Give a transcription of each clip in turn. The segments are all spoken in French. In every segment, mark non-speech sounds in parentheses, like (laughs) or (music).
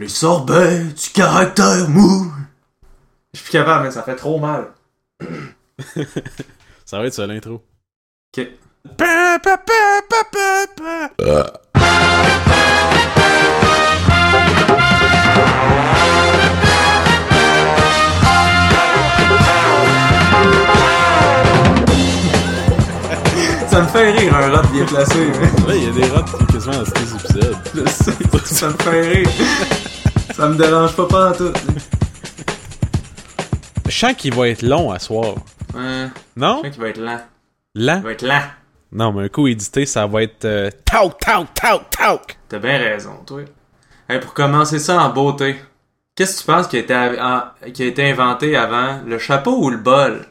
Les sorbets du caractère mou. Je suis plus capable, mais ça fait trop mal. (laughs) Ça va être ça l'intro. Ok. Ça me fait rire un rap bien placé. mais Là, il y a des rats qui quasiment dans cet épisode. Je sais, ça me fait rire. Ça me dérange pas pas en tout. Je sens qu'il va être long à soir. Ouais, Non? je crois qu'il va être lent. Lent? Il va être lent. Non, mais un coup édité, ça va être euh, tauk, tauk, tauk, tauk. T'as bien raison, toi. Hey, pour commencer ça en beauté, qu'est-ce que tu penses qui a, été en- qui a été inventé avant, le chapeau ou le bol?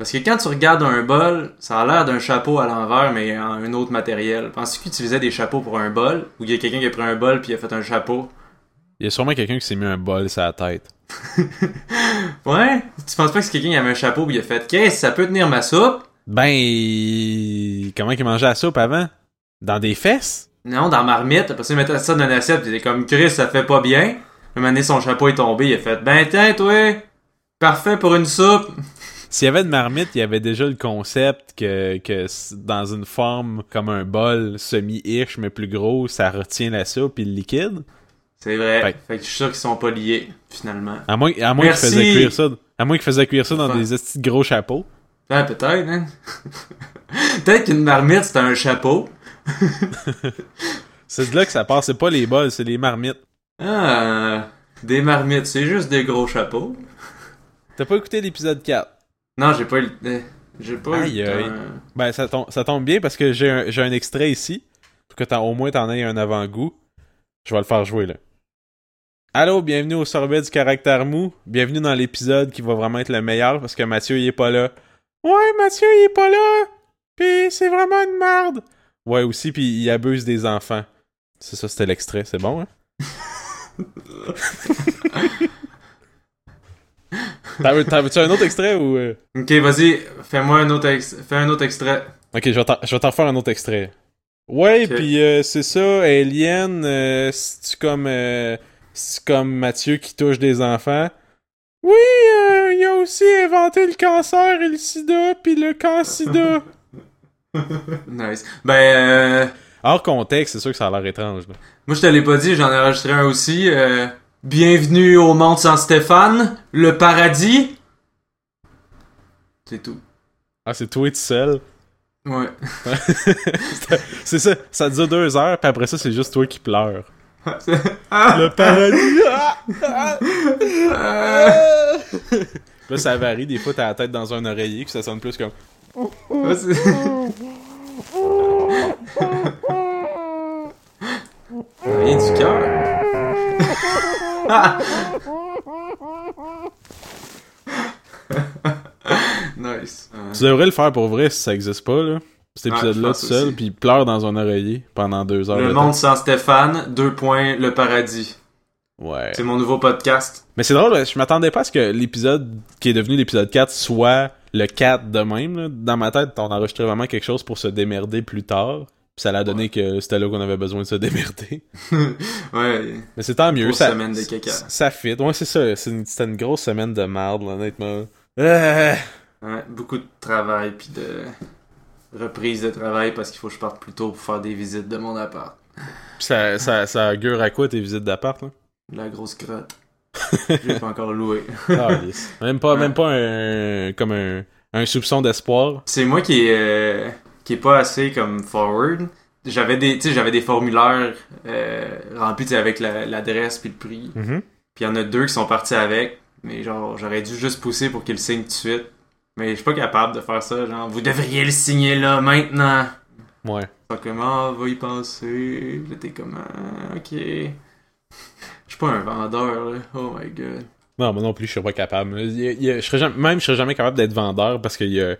Parce que quand tu regardes un bol, ça a l'air d'un chapeau à l'envers, mais en un autre matériel. Penses-tu qu'ils utilisaient des chapeaux pour un bol? Ou il y a quelqu'un qui a pris un bol puis il a fait un chapeau? Il y a sûrement quelqu'un qui s'est mis un bol sur la tête. (laughs) Ouais? Tu penses pas que c'est quelqu'un qui avait un chapeau puis il a fait Qu'est-ce, ça peut tenir ma soupe? Ben, comment il mangeait la soupe avant? Dans des fesses? Non, dans marmite, après ça, il mettait ça dans une assiette, il était comme Chris, ça fait pas bien. Un moment donné, son chapeau est tombé, il a fait Ben tiens, toi, parfait pour une soupe. S'il y avait une marmite, il y avait déjà le concept que, que dans une forme comme un bol semi-ish, mais plus gros, ça retient la soupe et le liquide. C'est vrai. Fait- Fait que je suis sûr qu'ils sont pas liés, finalement. À moins, à moins qu'il Merci. faisait cuire ça. À moins qu'il faisait cuire ça dans Enfin. des de gros chapeaux. Ouais, peut-être, hein. (laughs) peut-être qu'une marmite, c'est un chapeau. (laughs) C'est de là que ça passe. C'est pas les bols, c'est les marmites. Ah, des marmites, c'est juste des gros chapeaux. T'as pas écouté l'épisode 4? Non, j'ai pas eu le... euh, J'ai pas eu Aïe, le aïe. temps. Ben, ça tombe, ça tombe bien parce que j'ai un, un extrait ici. Pour que au moins t'en aies un avant-goût. Je vais le faire jouer, là. Allô, bienvenue au sorbet du caractère mou. Bienvenue dans l'épisode qui va vraiment être le meilleur parce que Mathieu, il est pas là. Ouais, Mathieu, il est pas là. Pis c'est vraiment une merde. Ouais, aussi, puis il abuse des enfants. C'est ça, c'était l'extrait. C'est bon, hein? (laughs) (laughs) (laughs) T'en veux- t'en veux-tu un autre extrait ou... euh? Ok, vas-y, fais-moi un autre, ex- fais un autre extrait. Ok, je vais t'en- faire un autre extrait. Ouais, puis euh, c'est ça, Alien, euh, c'est comme euh, c'est comme Mathieu qui touche des enfants? Oui, il a aussi inventé le cancer et le sida, puis le cancida. (laughs) Nice. Ben, euh, Hors contexte, c'est sûr que ça a l'air étrange. Là. moi je te l'ai pas dit, j'en ai enregistré un aussi. euh, bienvenue au Mont Saint-Stéphane, le paradis. C'est tout. Ah, c'est toi tout seul. Ouais. (laughs) c'est ça, ça dure deux heures, puis après ça, c'est juste toi qui pleures. (laughs) Ah! Le paradis! Ah! Ah! Là, ça varie. Des fois, t'as la tête dans un oreiller, que ça sonne plus comme... (laughs) Rien du cœur. (laughs) nice. Tu devrais le faire pour vrai si ça existe pas, là. Cet épisode-là tout seul, puis il pleure dans un oreiller pendant deux heures. Le de monde temps. sans Stéphane, deux points, le paradis. Ouais. C'est mon nouveau podcast. Mais c'est drôle, je m'attendais pas à ce que l'épisode qui est devenu l'épisode 4 soit le 4 de même. là. Dans ma tête, on enregistrait vraiment quelque chose pour se démerder plus tard. Ça l'a donné que c'était là qu'on avait besoin de se (laughs) démerder. (laughs) ouais. Mais c'est tant mieux. Grosse Ça, semaine de caca. ça, fit. Ouais, c'est ça. Une- C'était une grosse semaine de merde, là, honnêtement. Euh, Ouais, beaucoup de travail puis de reprise de travail parce qu'il faut que je parte plus tôt pour faire des visites de mon appart. Puis ça, ça, ça augure à quoi tes visites d'appart, là? La grosse crotte. (laughs) J'ai pas encore loué. Ah, yes. Même pas, Ouais. même pas un, comme un, un soupçon d'espoir. C'est moi qui euh, qui est pas assez comme forward. J'avais des, tu sais, j'avais des formulaires euh, remplis avec la- l'adresse puis le prix. Mhm. Puis il y en a deux qui sont partis avec. Mais genre, j'aurais dû juste pousser pour qu'ils le signent tout de suite. Mais je suis pas capable de faire ça. Genre, vous devriez le signer là, maintenant. Ouais. Pas comment va y penser? Là, t'es comme, ah, ok. (laughs) Je suis pas un vendeur, là. Oh my god. Non, moi non plus, je serais pas capable. Il il je serais jamais, même, je serais jamais capable d'être vendeur parce qu'il y a.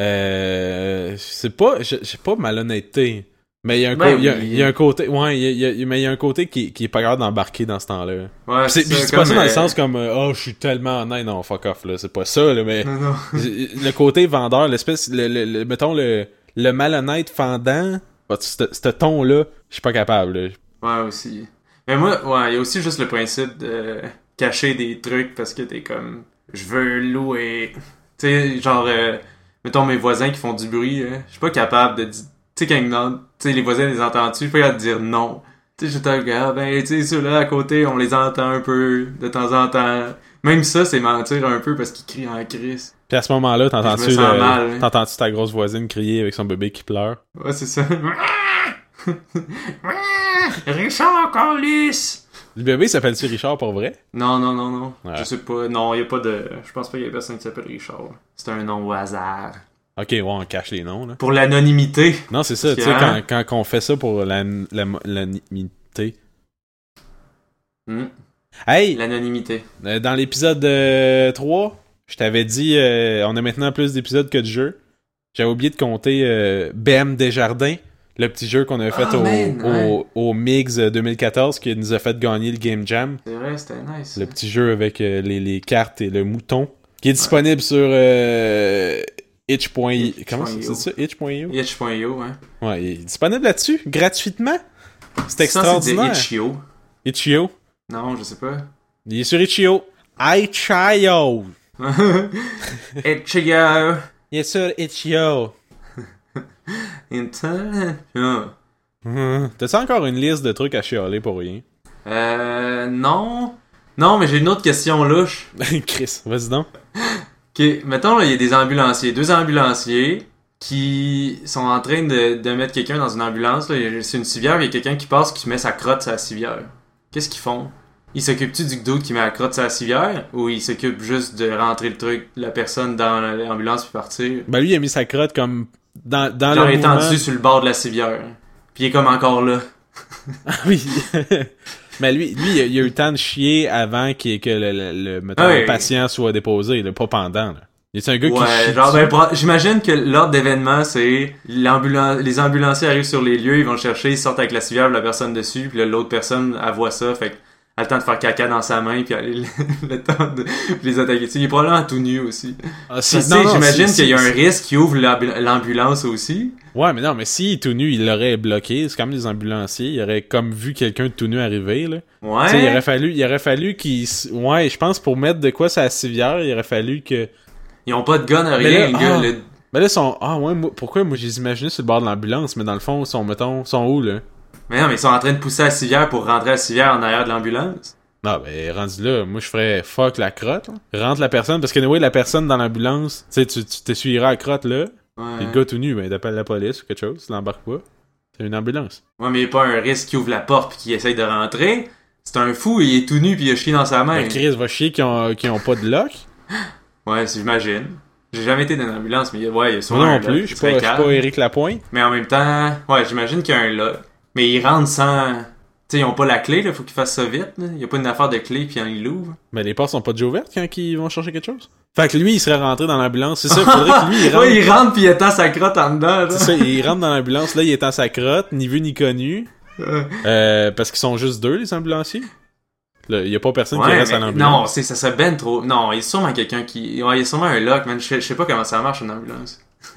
Euh, c'est pas. J'ai pas malhonnêteté. Mais il y a un, Ben y a, oui. il y a un côté. Ouais, y a- mais il y a un côté qui, qui est pas capable d'embarquer dans ce temps-là. Ouais, C'est pas ça dans le sens comme euh, Oh, je suis tellement honnête. Non, fuck off, là. C'est pas ça, là. Mais Non, non. (laughs) le côté vendeur, l'espèce. Le, le- le- mettons le, le malhonnête fendant. bah, Ce ce ton-là, je suis pas capable. là. Ouais, aussi. Mais moi, ouais, il y a aussi juste le principe de cacher des trucs parce que t'es comme, je veux louer. Tu sais, genre, euh, mettons mes voisins qui font du bruit, hein, je suis pas capable de dire, tu sais, quand ils demandent, tu sais, les voisins les entendent-tu, je suis pas capable de dire non. Tu sais, je te regarde, ben, tu sais, ceux-là à côté, on les entend un peu, de temps en temps. Même ça, c'est mentir un peu parce qu'ils crient en crise. Puis à ce moment-là, t'entends-tu le- hein. t'entends-tu ta grosse voisine crier avec son bébé qui pleure? Ouais, c'est ça. (laughs) Richard Corliss! Le bébé s'appelle-tu Richard pour vrai? Non, non, non, non. Ouais. Je sais pas. Non, y a pas de. Je pense pas qu'il y a personne qui s'appelle Richard. C'est un nom au hasard. Ok, ouais, on cache les noms, là. Pour l'anonymité. Non, c'est ça, tu sais, quand, hein? quand on fait ça pour la- la- l'anonymité. Hmm, Hey! L'anonymité. Euh, Dans l'épisode euh, 3, je t'avais dit, euh, on a maintenant plus d'épisodes que de jeux. J'avais oublié de compter euh, BM Desjardins, le petit jeu qu'on avait fait Ah, au, man, ouais. au, au MIGS 2014 qui nous a fait gagner le Game Jam. C'est vrai, c'était nice. Le petit jeu avec euh, les, les cartes et le mouton. Qui est disponible sur euh, itch.io. Comment c'est ça? Itch.io? Itch.io, hein. Ouais, il est disponible là-dessus, gratuitement? C'est Ça, extraordinaire. c'est Itch.io. Itch.io. Non, je sais pas. Il est sur Itch.io. Itch.io. Itch.io. (laughs) Il est sur Itch.io. (laughs) Hum, T'as-tu encore une liste de trucs à chialer pour rien? Euh. Non. Non, mais j'ai une autre question louche. (laughs) Chris, vas-y donc. Ok, mettons, là, il y a des ambulanciers, deux ambulanciers qui sont en train de, de mettre quelqu'un dans une ambulance. C'est une civière, il y a quelqu'un qui passe qui met sa crotte sur la civière. Qu'est-ce qu'ils font? Ils s'occupent-tu du dos qui met la crotte sur la civière ou ils s'occupent juste de rentrer le truc, la personne dans l'ambulance puis partir? Ben lui, il a mis sa crotte comme dans, dans Genre le mouvement. étendu sur le bord de la civière. Puis il est comme encore là. (laughs) Oui. (laughs) Mais lui, lui, il a, il a eu le temps de chier avant qu'il- que le, le, le- mettons, Ouais. le patient soit déposé, là, pas pendant. Là. Il un gars qui Ouais, ben, j'imagine que l'ordre d'événement, c'est les ambulanciers arrivent sur les lieux, ils vont chercher, ils sortent avec la civière la personne dessus, puis l'autre personne, elle voit ça, fait a le temps de faire caca dans sa main, puis elle a le, le temps de les attaquer dessus. Il est probablement tout nu aussi. Ah, si- j'imagine si- qu'il y a si- un risque qui ouvre l'ambu- l'ambulance aussi. Ouais, mais non, mais s'il est tout nu, il l'aurait bloqué. C'est comme les ambulanciers. Il aurait comme vu quelqu'un de tout nu arriver, là. Ouais. Tu sais, il aurait fallu, il aurait fallu qu'il... Ouais, je pense pour mettre de quoi sa civière, il aurait fallu que... Ils ont pas de gun à rien, là, le gars. ah. le- Mais là, ils sont... Ah ouais, moi- pourquoi moi je les imaginais sur le bord de l'ambulance, mais dans le fond, ils sont, mettons, sont où, là? Mais non, mais ils sont en train de pousser la civière pour rentrer la civière en arrière de l'ambulance. Non, ben, rendu là, moi, je ferais fuck la crotte, là. Rentre la personne, parce que, anyway, la personne dans l'ambulance, tu sais, tu t'essuieras la crotte, là, Ouais. puis le gars tout nu, ben, t'appelles la police ou quelque chose, tu l'embarques pas. C'est une ambulance. Ouais, mais il n'y a pas un risque qui ouvre la porte puis qui essaye de rentrer. C'est un fou, il est tout nu puis il a chié dans sa main. Ben, Chris va chier qui ont, ont pas de lock. (laughs) Ouais, j'imagine. J'ai jamais été dans une ambulance, mais ouais, il y a souvent Moi non un plus, je suis pas, pas Éric Lapointe. Mais en même temps, ouais, j'imagine qu'il y a un lock. Mais ils rentrent sans... Tu sais, ils ont pas la clé, là, faut qu'ils fassent ça vite. là. Il y a pas une affaire de clé puis ils l'ouvrent. Mais les portes sont pas déjà ouvertes quand ils vont chercher quelque chose? Fait que lui, il serait rentré dans l'ambulance. C'est ça, il faudrait que lui, il (laughs) rentre. ouais, il rentre puis il attend sa crotte en dedans, C'est ça, il rentre dans l'ambulance, là, il est en sa crotte, ni vu ni connu. Euh, parce qu'ils sont juste deux, les ambulanciers. Là, il y a pas personne qui reste à l'ambulance. non, c'est ça serait ben trop. Non, il y a sûrement quelqu'un qui. Ouais, il y a sûrement un lock, man. Je sais pas comment ça marche une ambulance. (laughs)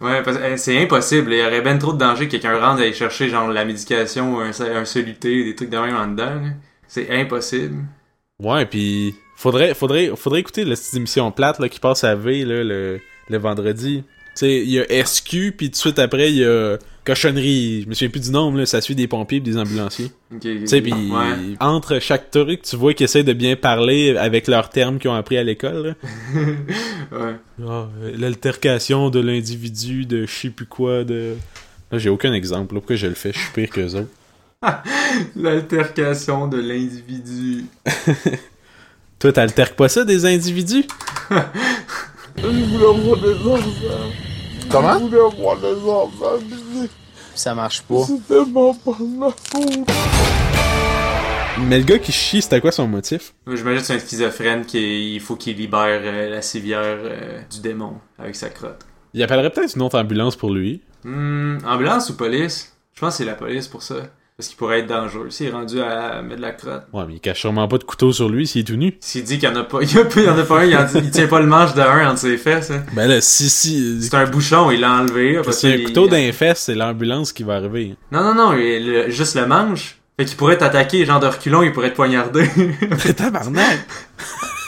ouais, parce que eh, c'est impossible. Il y aurait ben trop de danger que quelqu'un rentre aille chercher genre la médication, un, un soluté, des trucs de même en dedans. C'est impossible. Ouais, puis faudrait, faudrait, faudrait écouter la petite émission plate là, qui passe à V là, le, le vendredi. Tu sais, il y a SQ, puis tout de suite après, il y a cochonnerie. Je me souviens plus du nom, là, ça suit des pompiers et des ambulanciers. Ok, Tu sais, puis Ouais. entre chaque truc, tu vois qu'ils essaient de bien parler avec leurs termes qu'ils ont appris à l'école. là. (laughs) ouais. Euh, L'altercation de l'individu, de je sais plus quoi, de... Là, j'ai aucun exemple. Là. Pourquoi je le fais? Je suis pire qu'eux autres. (laughs) L'altercation de l'individu. (laughs) Toi, t'alterques pas ça, des individus? Comment? Ça marche pas. Mais le gars qui chie, c'était quoi son motif? J'imagine que c'est un schizophrène qui il faut qu'il libère euh, la civière euh, du démon avec sa crotte. Il appellerait peut-être une autre ambulance pour lui. Hmm, ambulance ou police? Je pense que c'est la police pour ça. Parce qu'il pourrait être dangereux. S'il est rendu à mettre de la crotte. Ouais, mais il cache sûrement pas de couteau sur lui s'il est tout nu. S'il dit qu'il y en a pas, (laughs) il y, a pas- il y en a pas un, il, en dit- il tient pas le manche de un entre ses fesses. hein. Ben là, si, si... C'est un bouchon, il l'a enlevé. y a ça, un couteau d'un fesse, c'est l'ambulance qui va arriver. Non, non, non, il- le- juste le manche. Fait qu'il pourrait t'attaquer, genre de reculons, il pourrait te poignarder. (laughs) Tabarnak!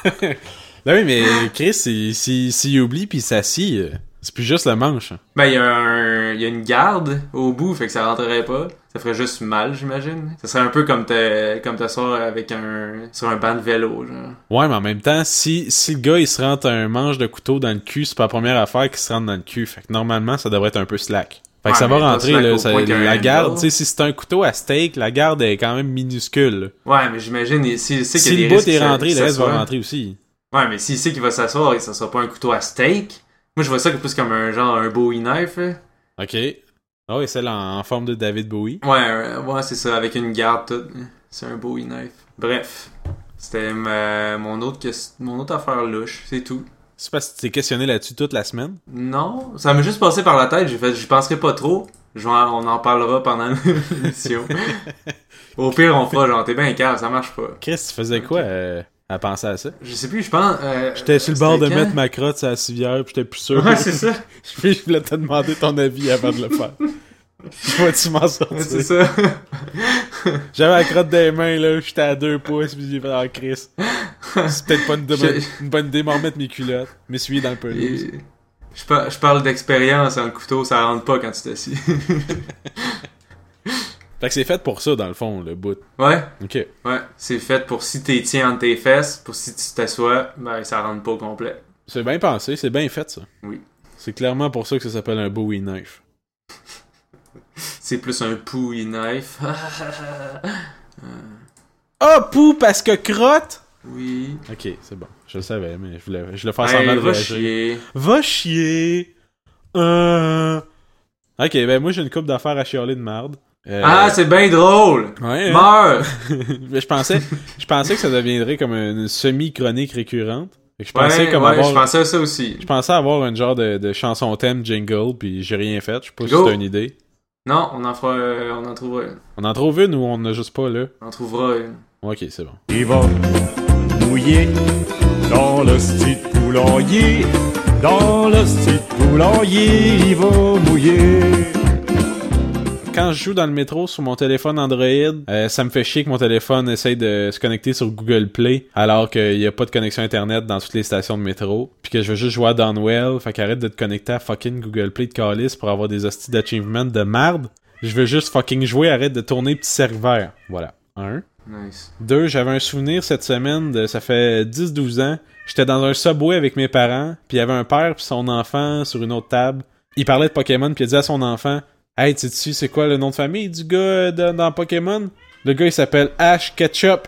(laughs) Ben oui, mais Chris, s'il si, si, oublie puis s'assit, euh, c'est plus juste le manche. Ben, il y, un, y a une garde au bout, fait que ça rentrerait pas. Ça ferait juste mal, j'imagine. Ça serait un peu comme te, comme te sort avec un, sur un banc de vélo, genre. Ouais, mais en même temps, si, si le gars, il se rentre un manche de couteau dans le cul, c'est pas la première affaire qui se rentre dans le cul. Fait que normalement, ça devrait être un peu slack. Fait que Ouais, ça va rentrer, là. ça- la garde, tu sais, si c'est un couteau à steak, la garde est quand même minuscule. Ouais, mais j'imagine, qu'il Si y a le bout est rentré, le reste va rentrer aussi. Ouais, mais s'il sait qu'il va s'asseoir et que ça sera pas un couteau à steak, moi je vois ça plus comme un genre un Bowie knife. là. Ok. Ah oui, celle en, en forme de David Bowie. Ouais, ouais, c'est ça, avec une garde toute. C'est un Bowie knife. Bref, c'était ma- mon autre mon autre affaire louche, c'est tout. C'est parce que tu t'es questionné là-dessus toute la semaine? Non, ça m'a juste passé par la tête, j'ai fait j'y penserai pas trop. En- on en parlera pendant (laughs) l'émission. (laughs) Au pire, on fera genre t'es bien calme, ça marche pas. Chris, tu faisais quoi euh, à penser à ça? Je sais plus, je pense. euh, J'étais sur le bord de quand? mettre ma crotte sur la civière, pis j'étais plus sûr. Ouais, c'est ça. (laughs) je voulais te demander ton avis avant de le faire. (laughs) Je vais-tu m'en Ouais, sortir? c'est ça. (laughs) J'avais la crotte des mains, là, j'étais à deux pouces, pis j'ai fait, ah, Chris. C'est peut-être pas une, Je- une bonne idée, m'en remettre mes culottes, m'essuyer dans le pelouse. Et- Je, par- je parle d'expérience, hein, le couteau, ça rentre pas quand tu t'assis. Fait que c'est fait pour ça, dans le fond, le bout. ouais, Ok. ouais, c'est fait pour si t'es tiens entre tes fesses, pour si tu t'assois, ben ça rentre pas au complet. C'est bien pensé, c'est bien fait, ça. Oui. C'est clairement pour ça que ça s'appelle un Bowie knife. (laughs) C'est plus un pouille knife. (laughs) Ah, pou, parce que crotte! oui. Ok, c'est bon. Je le savais, mais je voulais, je faire Hey, semblant de va réagir. chier. Va chier! Euh... Ok, ben moi j'ai une coupe d'affaires à chialer de marde. Euh, Ah, c'est bien drôle! ouais, hein? Meurs! (laughs) Mais je pensais, je pensais que ça deviendrait comme une semi-chronique récurrente. Je pensais Ouais, comme ouais, avoir, je pensais à ça aussi. je pensais avoir un genre de, de chanson thème jingle, puis j'ai rien fait. Je sais pas si c'est une idée. Non, on en fera, euh, on en trouvera une. On en trouve une ou on en a juste pas là? On en trouvera une. Ok, c'est bon. Il va mouiller dans le style poulailler. Dans le style poulailler, il va mouiller. Quand je joue dans le métro sur mon téléphone Android, euh, ça me fait chier que mon téléphone essaye de se connecter sur Google Play alors qu'il n'y a pas de connexion internet dans toutes les stations de métro. Puis que je veux juste jouer à Downwell, fait qu'arrête de te connecter à fucking Google Play de Callis pour avoir des hosties d'achievement de merde. Je veux juste fucking jouer, arrête de tourner petit serveur. Voilà. Un. Nice. Deux, j'avais un souvenir cette semaine de ça fait 10-12 ans. J'étais dans un subway avec mes parents, puis il y avait un père puis son enfant sur une autre table. Il parlait de Pokémon, puis il disait à son enfant Hey, tu sais c'est quoi le nom de famille du gars euh, dans, dans Pokémon? Le gars il s'appelle Ash Ketchup.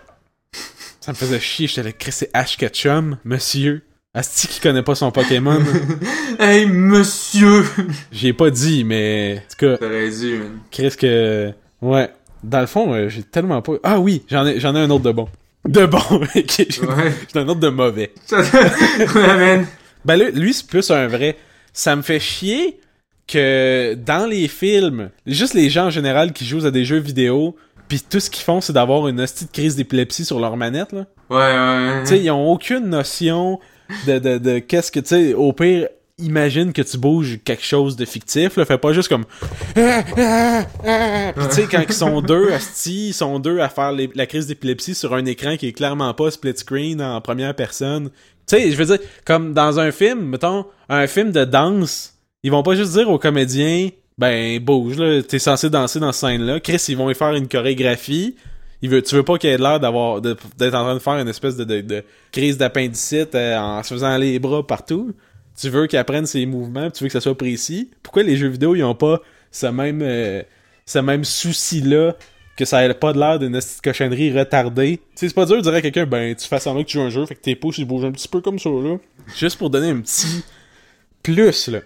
Ça me faisait chier, j'étais là, Chris, c'est Ash Ketchum, monsieur. Asti qui connaît pas son Pokémon. (laughs) hey, monsieur! J'y ai pas dit, mais. En tout cas, T'aurais dû, man. Chris que. Ouais. Dans le fond, euh, j'ai tellement pas. Ah oui, j'en ai, j'en ai un autre de bon. De bon, (laughs) ok. J'ai Ouais. j'ai un autre de mauvais. (laughs) Ouais, man. Ben là, lui, c'est plus un vrai. Ça me fait chier que dans les films, juste les gens en général qui jouent à des jeux vidéo, puis tout ce qu'ils font, c'est d'avoir une hostie de crise d'épilepsie sur leur manette, là. Ouais, ouais. Tu sais, ils ont aucune notion de, de, de qu'est-ce que, tu sais, au pire, imagine que tu bouges quelque chose de fictif, là. Fais pas juste comme. Ah, ah, ah. Puis tu sais, quand ils sont deux, asti, ils sont deux à faire les- la crise d'épilepsie sur un écran qui est clairement pas split screen en première personne. Tu sais, je veux dire, comme dans un film, mettons, un film de danse, ils vont pas juste dire aux comédiens, ben, bouge, là, t'es censé danser dans cette scène-là. Chris, ils vont y faire une chorégraphie. Tu veux pas qu'il ait l'air d'avoir, d'être en train de faire une espèce de, crise d'appendicite euh, en se faisant les bras partout. Tu veux qu'il apprenne ses mouvements, tu veux que ça soit précis. Pourquoi les jeux vidéo, ils ont pas ce même, euh, ce même souci-là que ça ait pas de l'air d'une cochonnerie retardée? Tu sais, c'est pas dur de dire à quelqu'un, ben, tu fais semblant que tu joues un jeu, fait que tes pouces, ils bougent un petit peu comme ça, là. Juste pour donner un petit plus, là.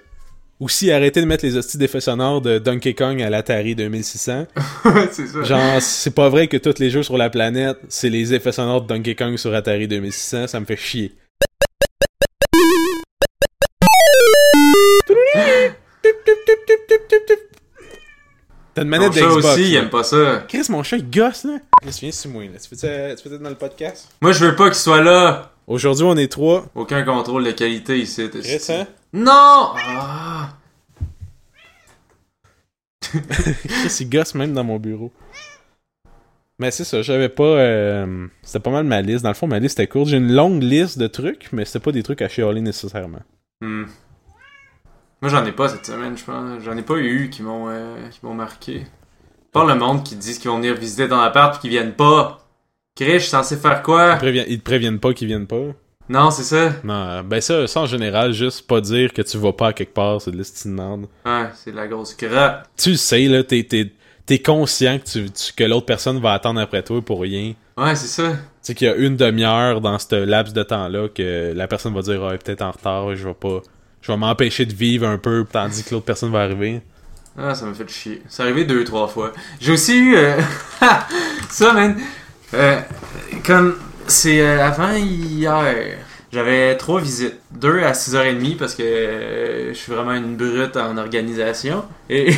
Aussi, arrêter de mettre les hosties d'effets sonores de Donkey Kong à l'Atari 2600. (laughs) Ouais, c'est ça. Genre, c'est pas vrai que tous les jeux sur la planète, c'est les effets sonores de Donkey Kong sur Atari 2600, ça me fait chier. (laughs) T'as une manette d'Xbox. aussi, il aime pas ça. Chris, mon chat, il gosse, là. Chris, viens sur moi, là. Tu peux être dans le podcast? Moi, je veux pas qu'il soit là. Aujourd'hui, on est trois. Aucun contrôle de qualité ici. t'es- Chris, hein? Non! Ah. (laughs) Il gosse même dans mon bureau. Mais c'est ça, j'avais pas. euh, C'était pas mal ma liste. Dans le fond, ma liste était courte. J'ai une longue liste de trucs, mais c'était pas des trucs à chialer nécessairement. Hmm. Moi, j'en ai pas cette semaine, je pense. J'en ai pas eu qui m'ont euh, qui m'ont marqué. Pas le monde qui disent qu'ils vont venir visiter ton appart puis qu'ils viennent pas. Chris, je suis censé faire Ils, quoi? préviennent- ils te préviennent pas qu'ils viennent pas. Non, c'est ça. Non, euh, ben ça, ça en général, juste pas dire que tu vas pas à quelque part, c'est de l'estime de merde. Ouais, c'est de la grosse crotte. Tu le sais, là, t'es, t'es, t'es conscient que, tu, tu- que l'autre personne va attendre après toi pour rien. Ouais, c'est ça. Tu sais qu'il y a une demi-heure dans ce laps de temps-là que la personne va dire, ah, peut-être en retard, je vais pas. Je vais m'empêcher de vivre un peu tandis que l'autre personne va arriver. Ah, ça m'a fait chier. C'est arrivé deux, trois fois. J'ai aussi eu... euh, (laughs) ça, man. Euh, comme... C'est euh, avant hier. J'avais trois visites. Deux à 6h30 parce que euh, je suis vraiment une brute en organisation. Et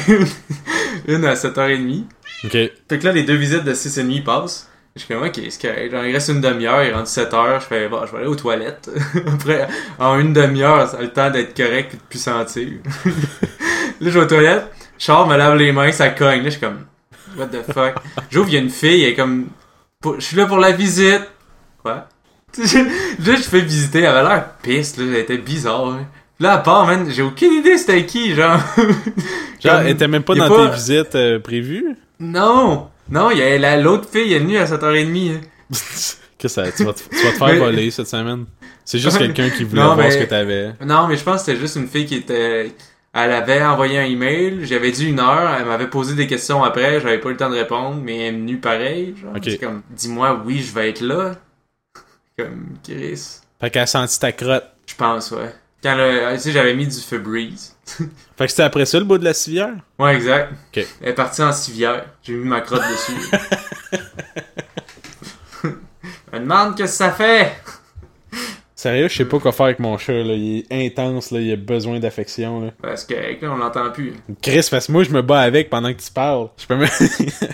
(laughs) une à 7h30. Ok. Fait que là, les deux visites de 6h30 passent. Je suis comme, ok, c'est correct. Genre, il reste une demi-heure, il est rendu 7h. Je fais, bon, je vais aller aux toilettes. (laughs) Après, en une demi-heure, ça a le temps d'être correct et de plus sentir. (laughs) là, je vais aux toilettes. Je sors, me lave les mains, ça cogne. Là, je suis comme, what the fuck? J'ouvre, il y a une fille, elle est comme, je suis là pour la visite. Quoi? (laughs) là, je fais visiter, elle avait l'air piste, là, elle était bizarre. hein. Là, à part, man, j'ai aucune idée c'était qui, genre. (laughs) Genre, elle était même pas dans pas- tes visites euh, prévues? Non! Non, a la- l'autre fille est venue à 7h30. hein. (laughs) que ça, tu vas te, tu vas te faire Mais- voler cette semaine. C'est juste quelqu'un qui voulait Non, voir mais- ce que t'avais. Non, mais je pense que c'était juste une fille qui était. Elle avait envoyé un email, j'avais dit une heure, elle m'avait posé des questions après, j'avais pas eu le temps de répondre, mais elle est venue pareil. Genre, Ok. C'est comme, dis-moi, oui, je vais être là. Comme, Chris. Fait qu'elle a senti ta crotte. Je pense, ouais. Quand le. Tu sais, j'avais mis du Febreze. (laughs) Fait que c'était après ça le bout de la civière? Ouais, exact. Elle est partie en civière. J'ai mis ma crotte dessus. (laughs) Je me demande qu'est-ce que ça fait. Sérieux, je sais pas quoi faire avec mon chat, là. Il est intense, là. Il a besoin d'affection, là. Parce que là, on l'entend plus. Chris, parce que moi, je me bats avec pendant que tu parles. Je peux me...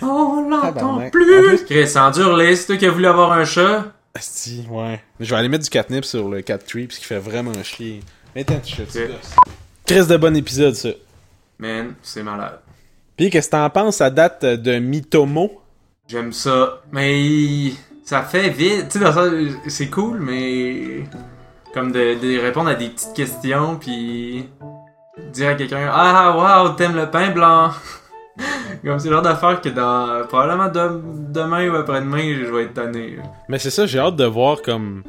On (laughs) l'entend plus. Chris, hurler, c'est toi qui as voulu avoir un chat. Asti, ouais. Je vais aller mettre du catnip sur le cat tree, parce qu'il fait vraiment chier. Mais attends, tu Ok. Chris de bon épisode, ça. Man, c'est malade. Pis qu'est-ce que t'en penses à date de Mitomo? J'aime ça. Mais ça fait vite. Tu sais, dans ça, c'est cool, mais. Comme de, de répondre à des petites questions, puis. Dire à quelqu'un Ah, wow, t'aimes le pain blanc. (laughs) Comme c'est le genre d'affaire que dans. Probablement de- demain ou après-demain, je vais être tanné. Mais c'est ça, j'ai hâte de voir comme...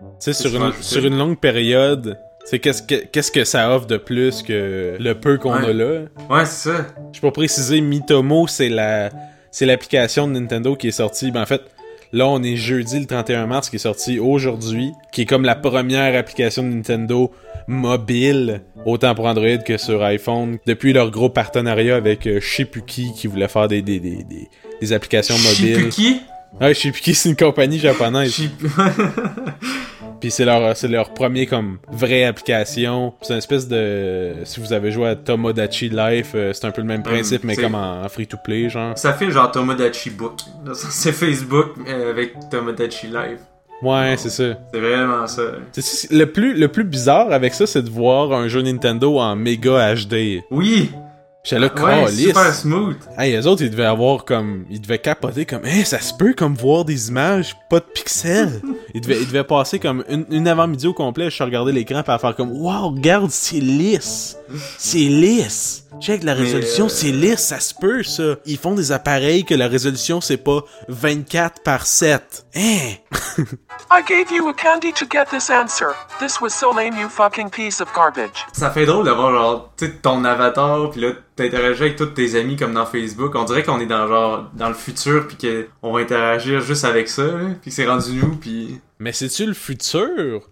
Tu sais, sur une, sur une longue période, c'est qu'est-ce que, qu'est-ce que ça offre de plus que le peu qu'on Ouais. a là? Ouais, c'est ça. Je peux préciser, Mitomo, c'est la c'est l'application de Nintendo qui est sortie. Ben, en fait, là, on est jeudi le 31 mars qui est sorti aujourd'hui, qui est comme la première application de Nintendo mobile, autant pour Android que sur iPhone, depuis leur gros partenariat avec euh, Shipuki qui voulait faire des, des, des, des, des applications mobiles. Shipuki? Ouais, Shipuki, c'est une compagnie japonaise. (laughs) Puis c'est leur, c'est leur premier comme vraie application. C'est une espèce de... Si vous avez joué à Tomodachi Life, euh, c'est un peu le même principe, mais comme en, free-to-play, genre. ça fait genre Tomodachi Book. (laughs) C'est Facebook avec Tomodachi Live. Ouais, c'est ça. C'est vraiment ça. Le plus, le plus bizarre avec ça, c'est de voir un jeu Nintendo en méga HD. Oui! J'étais là, Ouais, super smooth. Hey, eux autres, ils devaient avoir comme. Ils devaient capoter comme. Hey, ça se peut comme voir des images, pas de pixels. (laughs) ils, devaient, ils devaient passer comme une, une avant-midi au complet. Je regardais l'écran pour faire comme. Wow, regarde, c'est lisse. C'est lisse. Check la résolution, euh, c'est lisse, ça se peut ça. Ils font des appareils que la résolution c'est pas 24 par 7. Hein? (laughs) I gave you a candy to get this answer. This was so lame, you fucking piece of garbage. Ça fait drôle d'avoir genre, tu sais, ton avatar, puis là, t'interagis avec tous tes amis comme dans Facebook. On dirait qu'on est dans genre, dans le futur, puis qu'on va interagir juste avec ça, puis que c'est rendu nous, puis... Mais c'est-tu le futur?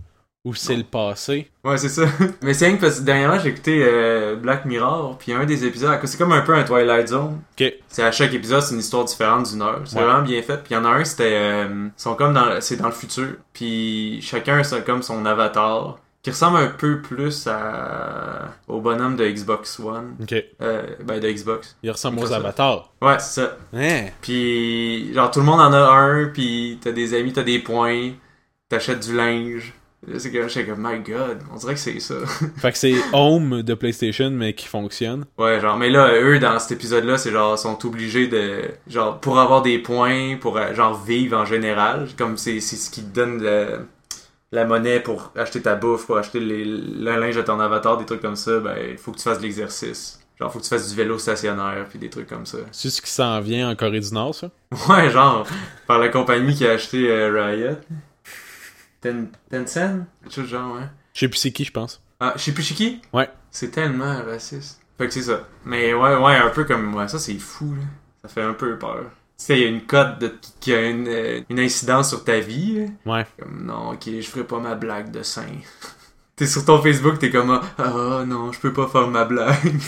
Ou c'est le passé? Ouais, c'est ça. (laughs) Mais c'est rien parce que dernièrement, j'ai écouté euh, Black Mirror, puis un des épisodes, c'est comme un peu un Twilight Zone. Ok. C'est à chaque épisode, c'est une histoire différente d'une heure. C'est Ouais. vraiment bien fait. Puis il y en a un, c'était, euh, sont comme dans, c'est dans le futur. Puis chacun c'est comme son avatar, qui ressemble un peu plus à au bonhomme de Xbox One, Ok. euh, ben de Xbox. Il ressemble aux avatars. Ouais, c'est ça. Hein? Puis genre tout le monde en a un, puis t'as des amis, t'as des points, t'achètes du linge. C'est comme, j'étais comme, my god, on dirait que c'est ça. (laughs) Fait que c'est Home de PlayStation, mais qui fonctionne. Ouais, genre, mais là, eux, dans cet épisode-là, c'est genre, sont obligés de, genre, pour avoir des points, pour, euh, genre, vivre en général, comme c'est, c'est ce qui te donne le- la monnaie pour acheter ta bouffe, pour acheter les, le linge de ton avatar, des trucs comme ça, ben, il faut que tu fasses de l'exercice. Genre, faut que tu fasses du vélo stationnaire, puis des trucs comme ça. C'est ce qui s'en vient en Corée du Nord, ça? Ouais, genre, par la compagnie qui a acheté euh, Riot. Ten, Tencent? Quelque genre, ouais. Je sais plus c'est qui, je pense. Ah, je sais plus chez qui? Ouais. C'est tellement raciste. Fait que c'est ça. Mais ouais, ouais, un peu comme. Ouais, ça c'est fou, là. Ça fait un peu peur. Tu sais, il y a une cote de, qui a une, euh, une incidence sur ta vie. là. Ouais. Comme, non, ok, je ferai pas ma blague de sein. (laughs) T'es sur ton Facebook, t'es comme, ah ah, non, je peux pas faire ma blague. (laughs)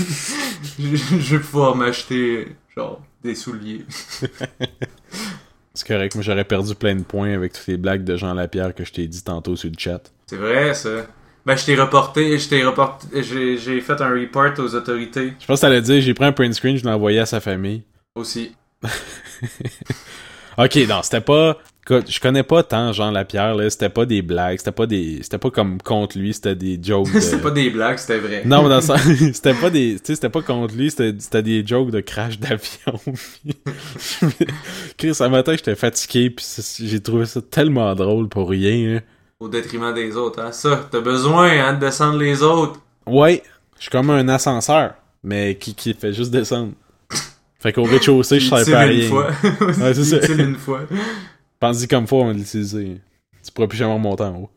je, je vais pouvoir m'acheter, genre, des souliers. (laughs) C'est correct, moi j'aurais perdu plein de points avec toutes les blagues de Jean Lapierre que je t'ai dit tantôt sur le chat. C'est vrai, ça. Ben, je t'ai reporté, je t'ai reporté, j'ai fait un report aux autorités Je pense que t'allais dire, j'ai pris un print screen, je l'ai envoyé à sa famille. aussi. (laughs) Ok, non, c'était pas. Je connais pas tant Jean Lapierre, là. C'était pas des blagues, c'était pas des. C'était pas comme contre lui, c'était des jokes. (laughs) De... C'était pas des blagues, c'était vrai. Non, mais dans sens- (laughs) c'était pas des. Tu sais, c'était pas contre lui, c'était des jokes de crash d'avion. (laughs) Chris, un matin, j'étais fatigué, pis c'est- j'ai trouvé ça tellement drôle pour rien, hein. Au détriment des autres, hein. Ça, t'as besoin, hein, de descendre les autres. Ouais, je suis comme un ascenseur, mais qui, qui fait juste descendre. Fait qu'au rez-de-chaussée, je savais pas tires une rien. fois. Ouais, c'est ça. Une fois. Pense-y comme fois, on va l'utiliser. Tu pourras plus jamais remonter en haut.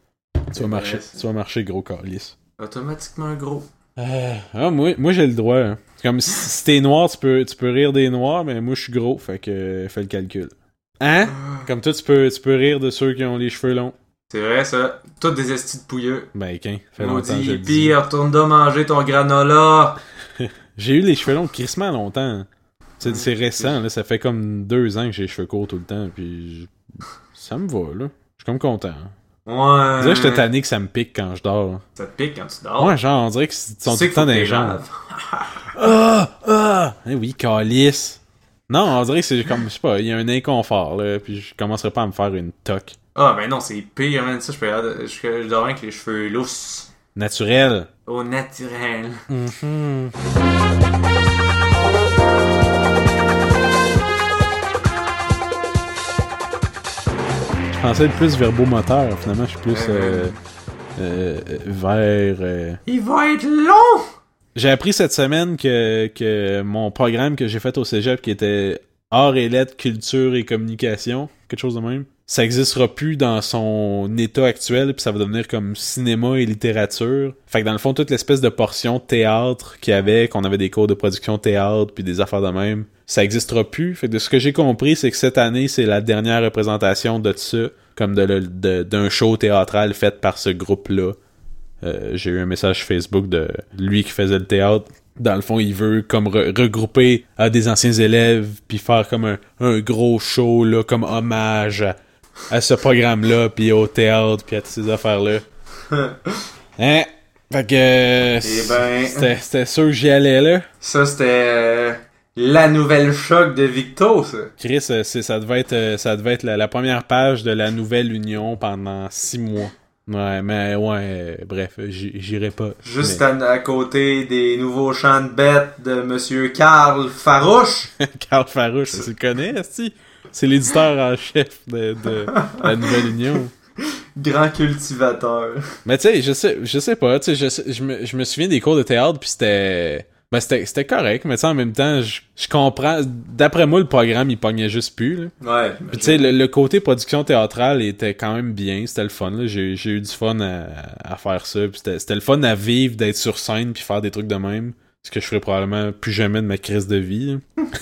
Tu vas marcher, tu vas marcher gros calice. Automatiquement gros. Euh, ah, moi, moi j'ai le droit. hein. Comme si, si t'es noir, tu peux, tu peux rire des noirs, mais moi je suis gros, fait que euh, fais le calcul. Hein? Comme toi, tu peux, tu peux rire de ceux qui ont les cheveux longs. C'est vrai, ça. Toutes des estis de pouilleux. Ben, qu'un, fait On longtemps que je le dis. retourne donc manger ton granola. (laughs) J'ai eu les cheveux longs crissement longtemps. C'est récent, là. Ça fait comme deux ans que j'ai les cheveux courts tout le temps, puis ça me va, là. Je suis comme content. hein. Ouais. Déjà, j'étais tanné que ça me pique quand je dors. Ça te pique quand tu dors? Ouais, genre, on dirait qu'ils sont Tu tout le temps que jambes. lave. (laughs) Ah! Ah! Eh oui, calice. Non, on dirait que c'est comme, je sais pas, il y a un inconfort, là, puis je commencerai pas à me faire une toque. Ah, ben non, c'est pire, man. Ça, je peux je, je dors avec les cheveux lousses. Naturel. Au naturel. Je pensais être plus verbomoteur, finalement, je suis plus euh, euh, euh, vert. euh. Il va être long! J'ai appris cette semaine que, que mon programme que j'ai fait au cégep, qui était Arts et lettres, culture et communication, quelque chose de même, ça existera plus dans son état actuel, puis ça va devenir comme cinéma et littérature. Fait que dans le fond, toute l'espèce de portion théâtre qu'il y avait, qu'on avait des cours de production théâtre, puis des affaires de même, ça existera plus. Fait que de ce que j'ai compris, c'est que cette année, c'est la dernière représentation de ça, comme le- de- d'un show théâtral fait par ce groupe-là. Euh, j'ai eu un message Facebook de lui qui faisait le théâtre. Dans le fond, il veut comme re- regrouper à des anciens élèves puis faire comme un, un gros show là, comme hommage à ce programme-là puis au théâtre puis à toutes ces affaires-là. (laughs) hein? Fait que Eh ben. c'était, sûr que j'y allais là. Ça, c'était euh, la nouvelle choc de Victo, ça. Chris, euh, ça devait être, euh, ça devait être la, la première page de la nouvelle union pendant six mois. Ouais, mais ouais, euh, bref, j'irai pas. Juste Mais- à, à côté des nouveaux chants de bêtes de Monsieur Karl Farouche. (laughs) Carl Farouche, tu le connais, esti? C'est l'éditeur en chef de, de la Nouvelle Union. Grand cultivateur. Mais tu sais, je sais, je sais pas, tu sais, je, je me, je me souviens des cours de théâtre, puis c'était... Ben, c'était correct, mais tu sais, en même temps, je, je comprends... D'après moi, le programme, il pognait juste plus, là. Ouais. Puis tu sais, le, le côté production théâtrale était quand même bien, c'était le fun. J'ai eu du fun à, à faire ça, c'était le fun à vivre, d'être sur scène, puis faire des trucs de même. Ce que je ferais probablement plus jamais de ma crise de vie. (laughs)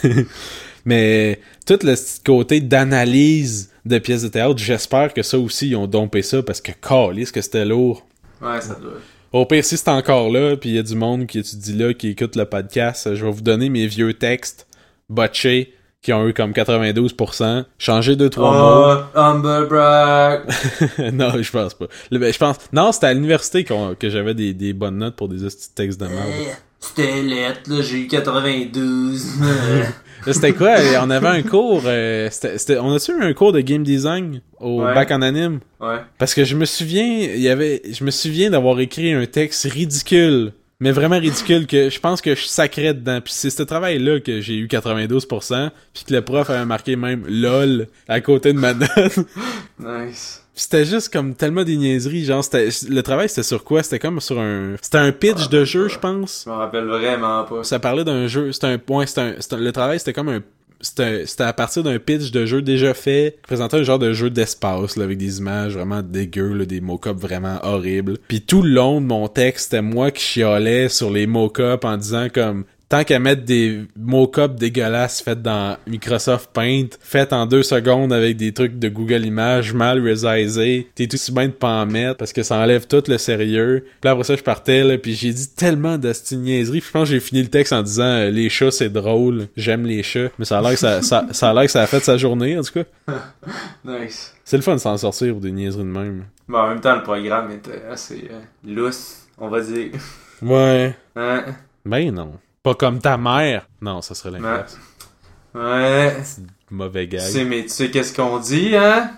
Mais tout le côté d'analyse de pièces de théâtre, j'espère que ça aussi, ils ont dompé ça parce que, calisse que c'était lourd. Ouais, ça doit. Au pire, si c'est encore là, puis il y a du monde qui étudie là, qui écoute le podcast, je vais vous donner mes vieux textes botchés qui ont eu comme 92%. Changer deux, trois mots. Oh, humble brag. (laughs) non, je pense pas. Ben, je pense. Non, c'était à l'université que j'avais des, des bonnes notes pour des petits textes de merde. C'était lettre, là, j'ai eu 92. (laughs) C'était quoi? (laughs) On avait un cours. euh, on a-tu eu un cours de game design au Ouais. bac en anime? Ouais. Parce que je me souviens, il y avait, je me souviens d'avoir écrit un texte ridicule. Mais vraiment ridicule que je pense que je sacrais dedans. Puis c'est ce travail-là que j'ai eu 92%. Puis que le prof avait marqué même LOL à côté de ma note. (laughs) Nice. C'était juste comme tellement des niaiseries. Genre, c'était, le travail c'était sur quoi? C'était comme sur un... C'était un pitch de jeu, je pense. Je me rappelle vraiment pas. Ça parlait d'un jeu. C'était un point. C'était un, c'était un- le travail, c'était comme un. C'était c'était à partir d'un pitch de jeu déjà fait, qui présentait un genre de jeu d'espace, là, avec des images vraiment dégueu, là, des mock-ups vraiment horribles. Puis tout le long de mon texte, c'était moi qui chialais sur les mock-ups en disant comme tant qu'à mettre des mock-ups dégueulasses faits dans Microsoft Paint, faits en deux secondes avec des trucs de Google Images mal resizés, t'es tout si bien de pas en mettre parce que ça enlève tout le sérieux. Puis après ça, je partais, là, puis j'ai dit tellement de niaiseries. Puis je pense que j'ai fini le texte en disant euh, les chats, c'est drôle, j'aime les chats. Mais ça a l'air que ça, ça, ça a l'air que ça a fait sa journée, en tout cas. (laughs) Nice. C'est le fun de s'en sortir pour des niaiseries de même. Bon, en même temps, le programme était assez euh, lousse, on va dire. Ouais. Hein? Ben non. Pas comme ta mère. Non, ça serait l'inverse. Ouais. Mauvais Tu gag. sais, mais tu sais qu'est-ce qu'on dit, hein?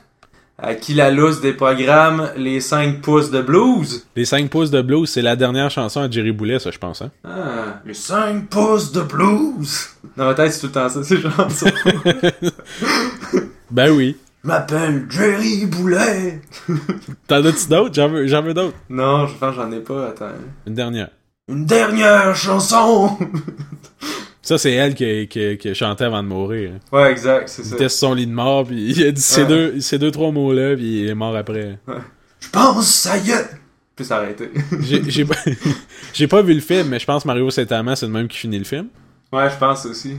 À qui la lousse des programmes, les 5 pouces de blues? Les 5 pouces de blues, c'est la dernière chanson à Jerry Boulet, ça, je pense, hein? Ah, les 5 pouces de blues! Dans ma tête, c'est tout le temps ça, c'est genre ça. Ben oui. Je m'appelle Jerry Boulet! T'en as-tu d'autres? J'en veux, veux d'autres. Non, je pense que j'en ai pas, attends. Une dernière. Une dernière chanson! (laughs) Ça, c'est elle qui, qui, qui chantait avant de mourir. hein. ouais, exact, c'est Il ça. était sur son lit de mort, puis il a dit ces, Ouais. deux, ces deux, trois mots-là, puis il est mort après. Je pense, ça y est! Puis s'arrêter. (laughs) J'ai pas, (laughs) pas vu le film, mais je pense que Mario Saint-Amand, c'est le même qui finit le film. ouais, je pense aussi.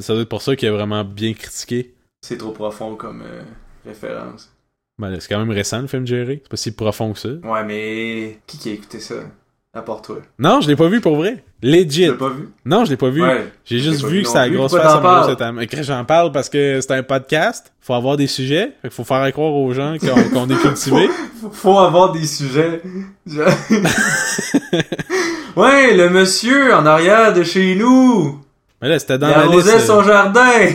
Ça doit être pour ça qu'il a vraiment bien critiqué. C'est trop profond comme euh, référence. Ben, c'est quand même récent, le film Jerry. C'est pas si profond que ça. Ouais, mais qui qui a écouté ça? À part toi. Non, je l'ai pas vu pour vrai. Legit. Tu l'as pas vu? Non, je l'ai pas vu. Ouais. J'ai Je juste l'ai vu vu que c'était la grosse face parles? Saint-Amand. Écoute, J'en parle parce que c'est un podcast. Faut avoir des sujets. Fait faut faire croire aux gens (laughs) qu'on est cultivé. Faut- Faut avoir des sujets. Je- (laughs) ouais, le monsieur en arrière de chez nous. Mais là, c'était Il dans la liste. arrosait euh, son jardin. (laughs)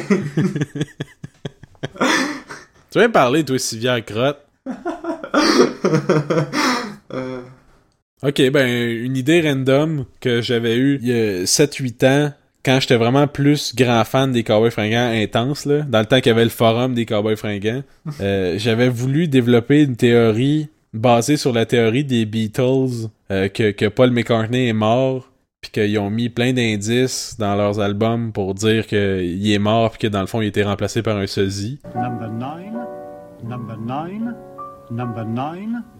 Tu viens parler, toi, Sivière Crotte. Euh, Ok, ben, une idée random que j'avais eue il y a 7-8 ans, quand j'étais vraiment plus grand fan des Cowboys fringants intenses, là, dans le temps qu'il y avait le forum des Cowboys fringants, (laughs) euh, j'avais voulu développer une théorie basée sur la théorie des Beatles, euh, que, que Paul McCartney est mort, puis qu'ils ont mis plein d'indices dans leurs albums pour dire qu'il est mort, puis que dans le fond, il a été remplacé par un sosie. Number nine, number nine.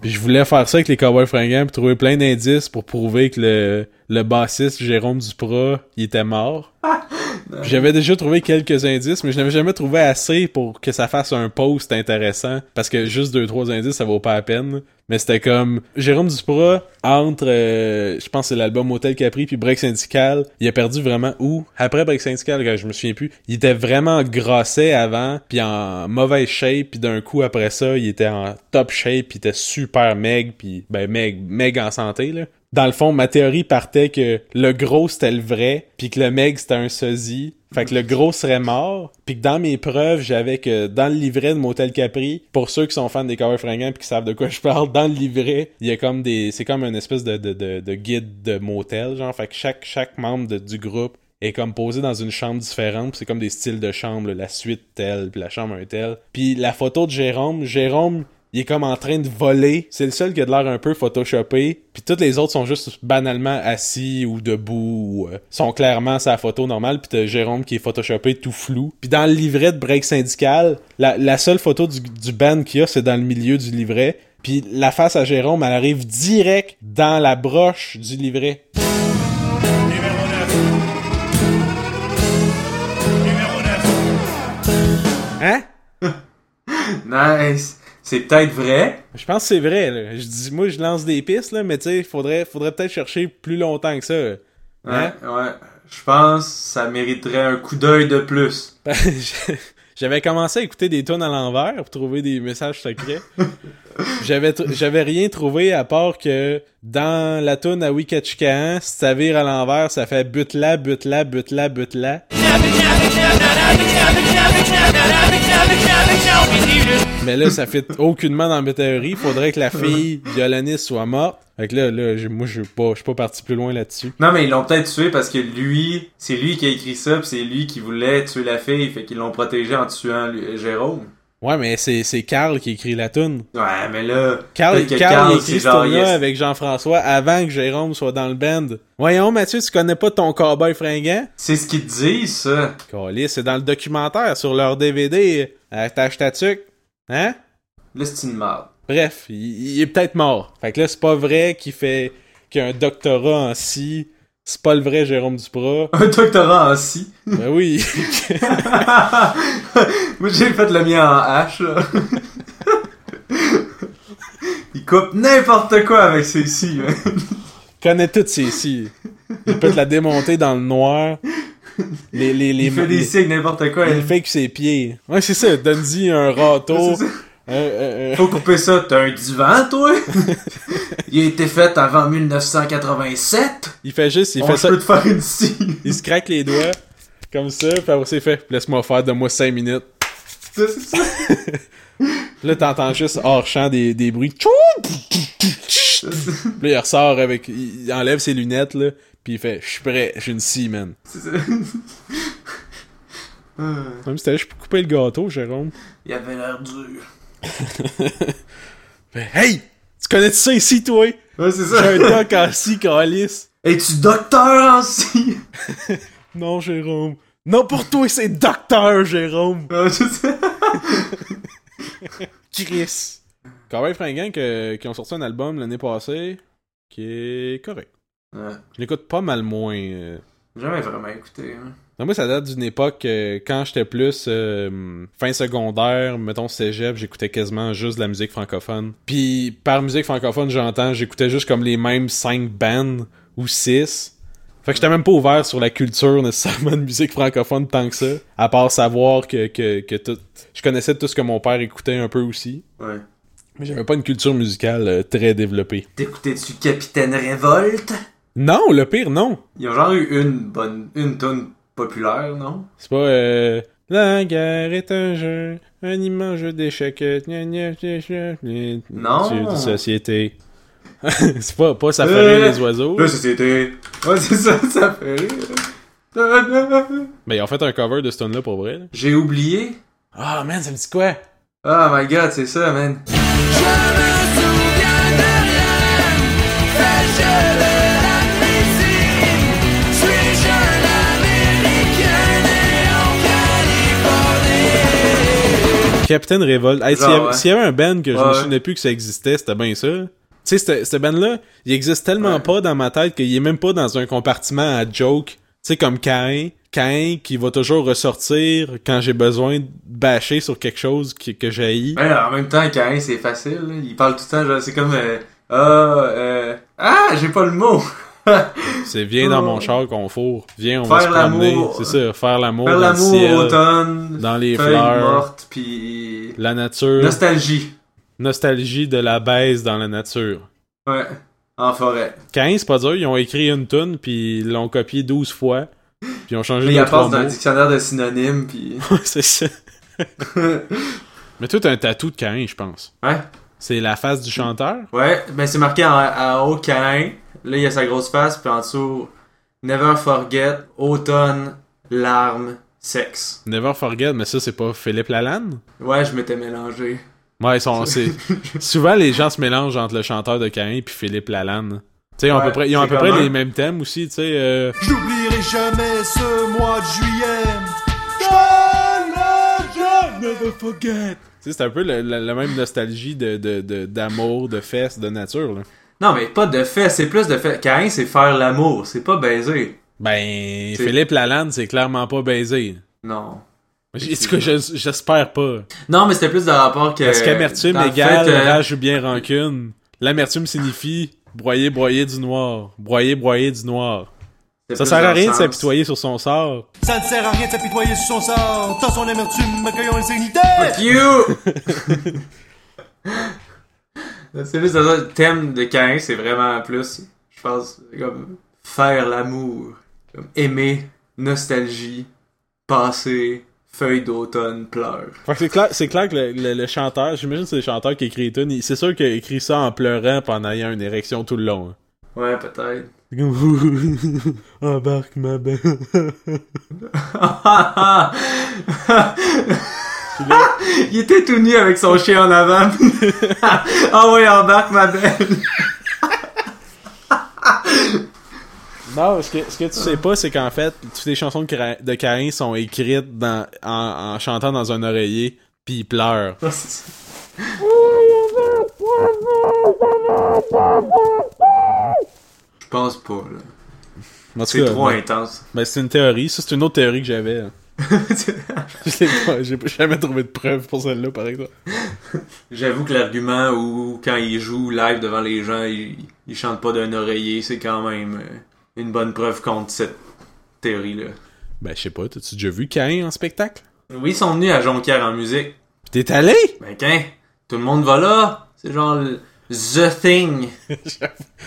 Puis je voulais faire ça avec les Cowboys fringants, puis trouver plein d'indices pour prouver que le, le bassiste Jérôme Duprat, il était mort. (laughs) J'avais déjà trouvé quelques indices, mais je n'avais jamais trouvé assez pour que ça fasse un post intéressant. Parce que juste deux, trois indices, ça vaut pas la peine. Mais c'était comme Jérôme Duprat, entre, euh, je pense c'est l'album Hotel Capri puis Break Syndical, il a perdu vraiment où? Après Break Syndical, je me souviens plus, il était vraiment grossé avant, puis en mauvaise shape, puis d'un coup après ça, il était en top shape, puis il était super meg, puis ben meg, meg en santé là. Dans le fond, ma théorie partait que le gros c'était le vrai, puis que le meg c'était un sosie. Fait que le gros serait mort, puis que dans mes preuves, j'avais que dans le livret de Motel Capri, pour ceux qui sont fans des Cowboys fringants puis qui savent de quoi je parle, dans le livret, il y a comme des c'est comme une espèce de, de, de, de guide de motel, genre fait que chaque chaque membre du groupe est comme posé dans une chambre différente, c'est comme des styles de chambre, la suite telle, puis la chambre un tel. Puis la photo de Jérôme, Jérôme, il est comme en train de voler. C'est le seul qui a de l'air un peu photoshopé. Puis toutes les autres sont juste banalement assis ou debout. Ou, euh, sont clairement sa photo normale. Puis t'as Jérôme qui est photoshopé tout flou. Puis dans le livret de break syndical, la, la seule photo du, du band qu'il y a, c'est dans le milieu du livret. Puis la face à Jérôme, elle arrive direct dans la broche du livret. Numéro 9. Numéro 9. Hein? (laughs) nice. C'est peut-être vrai. Je pense que c'est vrai, là. Je dis, moi, je lance des pistes, là, mais tu sais, faudrait, faudrait peut-être chercher plus longtemps que ça. Hein? Ouais, ouais. Je pense que ça mériterait un coup d'œil de plus. Ben, j'avais commencé à écouter des tunes à l'envers pour trouver des messages secrets. j'avais tr- j'avais rien trouvé à part que dans la tune à Wikachikahan, si ça vire à l'envers, ça fait but là, but là, Mais là, ça fait aucunement dans ma théorie. Faudrait que la fille violoniste soit morte. Fait que là, là, j'ai- moi, je suis pas, je suis pas parti plus loin là-dessus. Non, mais ils l'ont peut-être tué parce que lui, c'est lui qui a écrit ça, pis c'est lui qui voulait tuer la fille, fait qu'ils l'ont protégé en tuant lui- Jérôme. Ouais, mais c'est, c'est Carl qui écrit la tune. Ouais, mais là, Carl, que Carl, Carl, écrit c'est ce genre, tune-là yes. avec Jean-François avant que Jérôme soit dans le band. Voyons, Mathieu, tu connais pas ton cowboy fringant? C'est ce qu'ils disent, ça. C'est dans le documentaire sur leur DVD. Attache ta tuque. Hein? Une merde. Bref, il, il est peut-être mort. Fait que là, c'est pas vrai qu'il fait qu'il a un doctorat en si. C'est pas le vrai Jérôme Duprat. (laughs) Un doctorat en si. ben oui. (laughs) Moi, j'ai fait le mien en H, là. (laughs) Il coupe n'importe quoi avec ses man. connaît toutes si. Il peut te la démonter dans le noir. (laughs) Les, les, les, Il fait des les- si avec n'importe quoi. il hein. fait que ses pieds. Ouais, c'est ça. Donne-y un (laughs) râteau. Un- Faut couper ça. T'as un divan, toi? (laughs) Il a été fait avant 1987. Il fait juste, il On fait ça. peut te faire une scie. Il se craque les doigts. Comme ça, puis après c'est fait. Laisse-moi faire de moi 5 minutes. C'est ça. Là, t'entends juste hors champ des, des bruits. Puis là, il ressort avec. Il enlève ses lunettes, là. Puis il fait Je suis prêt, j'ai une scie, man. C'est ça. (laughs) Même si t'allais, je peux couper le gâteau, Jérôme. Il avait l'air dur. Fait, (laughs) hey! Tu connais ça ici, toi? Ouais, c'est J'ai ça. un doc en scie, calice. Es-tu docteur en scie? (laughs) Non, Jérôme. Non, pour toi, c'est docteur, Jérôme. Ouais, c'est ça. Chris. Quand même, fringant que- qui ont sorti un album l'année passée qui est correct. Ouais. Je l'écoute pas mal moins. euh. Jamais vraiment écouté. Hein. Non, moi, ça date d'une époque euh, quand j'étais plus euh, fin secondaire, mettons cégep, j'écoutais quasiment juste de la musique francophone. Puis par musique francophone, j'entends, j'écoutais juste comme les mêmes 5 bands ou 6. Fait que j'étais même pas ouvert sur la culture nécessairement de musique francophone tant que ça, à part savoir que, que, que tout... Je connaissais tout ce que mon père écoutait un peu aussi, Ouais. mais j'avais pas une culture musicale euh, très développée. T'écoutais-tu Capitaine Révolte? Non, le pire, non! Ils ont genre eu une bonne, une tonne populaire, non? C'est pas euh, La guerre est un jeu, un immense jeu d'échecs. gna, gna, gna, gna, gna, Non. jeu de société. (laughs) c'est pas, pas ça fait rire les oiseaux. La société. Ouais, c'est ça, (laughs) ça fait rire. (laughs) Mais ils ont fait un cover de ce tune là pour vrai. J'ai oublié. Ah man, ça me dit quoi? Oh my god, c'est ça, man. Capitaine Révolte. Hey, s'il y, avait- ouais. s'il y avait un band que je Ouais, me ouais. souvenais plus que ça existait, c'était bien ça. Tu sais, cette band-là, il existe tellement Ouais. pas dans ma tête qu'il est même pas dans un compartiment à joke. Tu sais, comme Cain. Cain qui va toujours ressortir quand j'ai besoin de bâcher sur quelque chose qui- que j'ai Ben, en même temps, Cain, c'est facile. là. Il parle tout le temps, genre, c'est comme. Euh, ah, euh, ah, j'ai pas le mot. (laughs) C'est viens dans mon char qu'on fourre. Viens, on va se promener. C'est ça, faire l'amour Faire l'amour automne. dans les fleurs, la nature, Nostalgie. nostalgie de la baisse dans la nature. Ouais. En forêt. 15, c'est pas dur, ils ont écrit une tune puis ils l'ont copié 12 fois. Puis ils ont changé il la trois passe dans un dictionnaire de synonymes, pis. (laughs) c'est ça. (laughs) Mais toi, t'as un tatou de Cain, je pense. ouais. C'est la face du chanteur? Ouais, ben c'est marqué en, en haut Cain. Là, il y a sa grosse face, puis en dessous, Never forget, automne, larmes, sexe. Never Forget, mais ça, c'est pas Philippe Lalanne? Ouais, je m'étais mélangé. Ouais, ils sont, (laughs) c'est... Souvent, les gens se mélangent entre le chanteur de Cain puis Philippe Lalanne. Tu sais, ils ont à Ouais, peu près, ils ont à peu près les mêmes thèmes aussi, tu sais. euh, J'oublierai jamais ce mois de juillet. Never forget. Tu sais, c'est un peu le- la, la même nostalgie de, de, de- d'amour, de fesses, de nature, là. Non, mais pas de fait, c'est plus de fait. Cain, c'est faire l'amour, c'est pas baiser. Ben, Philippe Lalande, c'est clairement pas baisé. Non. J- En tout cas, je- j'espère pas. Non, mais c'était plus de rapport que. Parce qu'amertume égale fait, euh, rage ou bien rancune. L'amertume signifie broyer, broyer du noir. Broyer, broyer du noir. Ça sert à rien de s'apitoyer sur son sort. Ça ne sert à rien de s'apitoyer sur son sort. Tant son amertume, accueillons les. Fuck you! (laughs) c'est juste ça, le thème de Cain, c'est vraiment plus, je pense, comme faire l'amour, comme aimer, nostalgie, passé, feuille d'automne, pleurs. Fait que c'est clair, c'est clair que le, le- le chanteur, j'imagine que c'est le chanteur qui écrit il- c'est sûr qu'il a écrit ça en pleurant en ayant une érection tout le long. hein. Ouais, peut-être. (laughs) Embarque ma belle. (laughs) (laughs) (laughs) Il était tout nu avec son chien en avant. (laughs) ah ouais, embarque ma belle. (laughs) Non, ce que, ce que tu sais pas, c'est qu'en fait, toutes les chansons de Cain sont écrites dans, en, en chantant dans un oreiller, puis il pleure. Je pense pas, là. C'est trop ben, intense. ben, c'est une théorie. Ça, c'est une autre théorie que j'avais. (laughs) Je l'ai pas- J'ai jamais trouvé de preuve pour celle-là, par exemple. J'avoue que l'argument où quand il joue live devant les gens, il, il chante pas d'un oreiller, c'est quand même euh, une bonne preuve contre cette théorie-là. Ben, je sais pas, t'as-tu déjà vu Cain en spectacle? Oui, ils sont venus à Jonquière en musique. Pis t'es allé? Ben quand tout le monde va là, c'est genre le- the thing (laughs)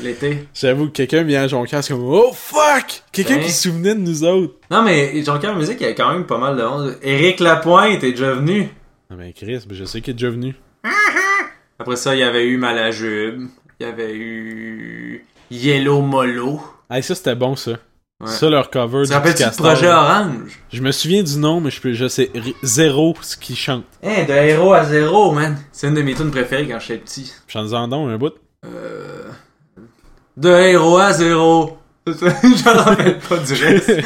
l'été. J'avoue que quelqu'un vient à Jonquière, c'est comme Oh fuck! Quelqu'un Ben. qui se souvenait de nous autres. Non mais Jonquière musique, il y a quand même pas mal de monde. Éric Lapointe est déjà venu. Non, mais Chris, ben, je sais qu'il est déjà venu. Après ça, il y avait eu Malajube. Il y avait eu Yellow Molo. Ah, ça c'était bon ça. Ouais. Ça, leur cover petit du castor, projet. Orange? Je me souviens du nom, mais je, peux, je sais zéro ce qu'ils chantent. Hein, de héros à zéro, man. C'est une de mes tunes préférées quand j'étais petit. Chante-en donc un bout. Euh... De héros à zéro. (laughs) J'en rappelle pas du reste.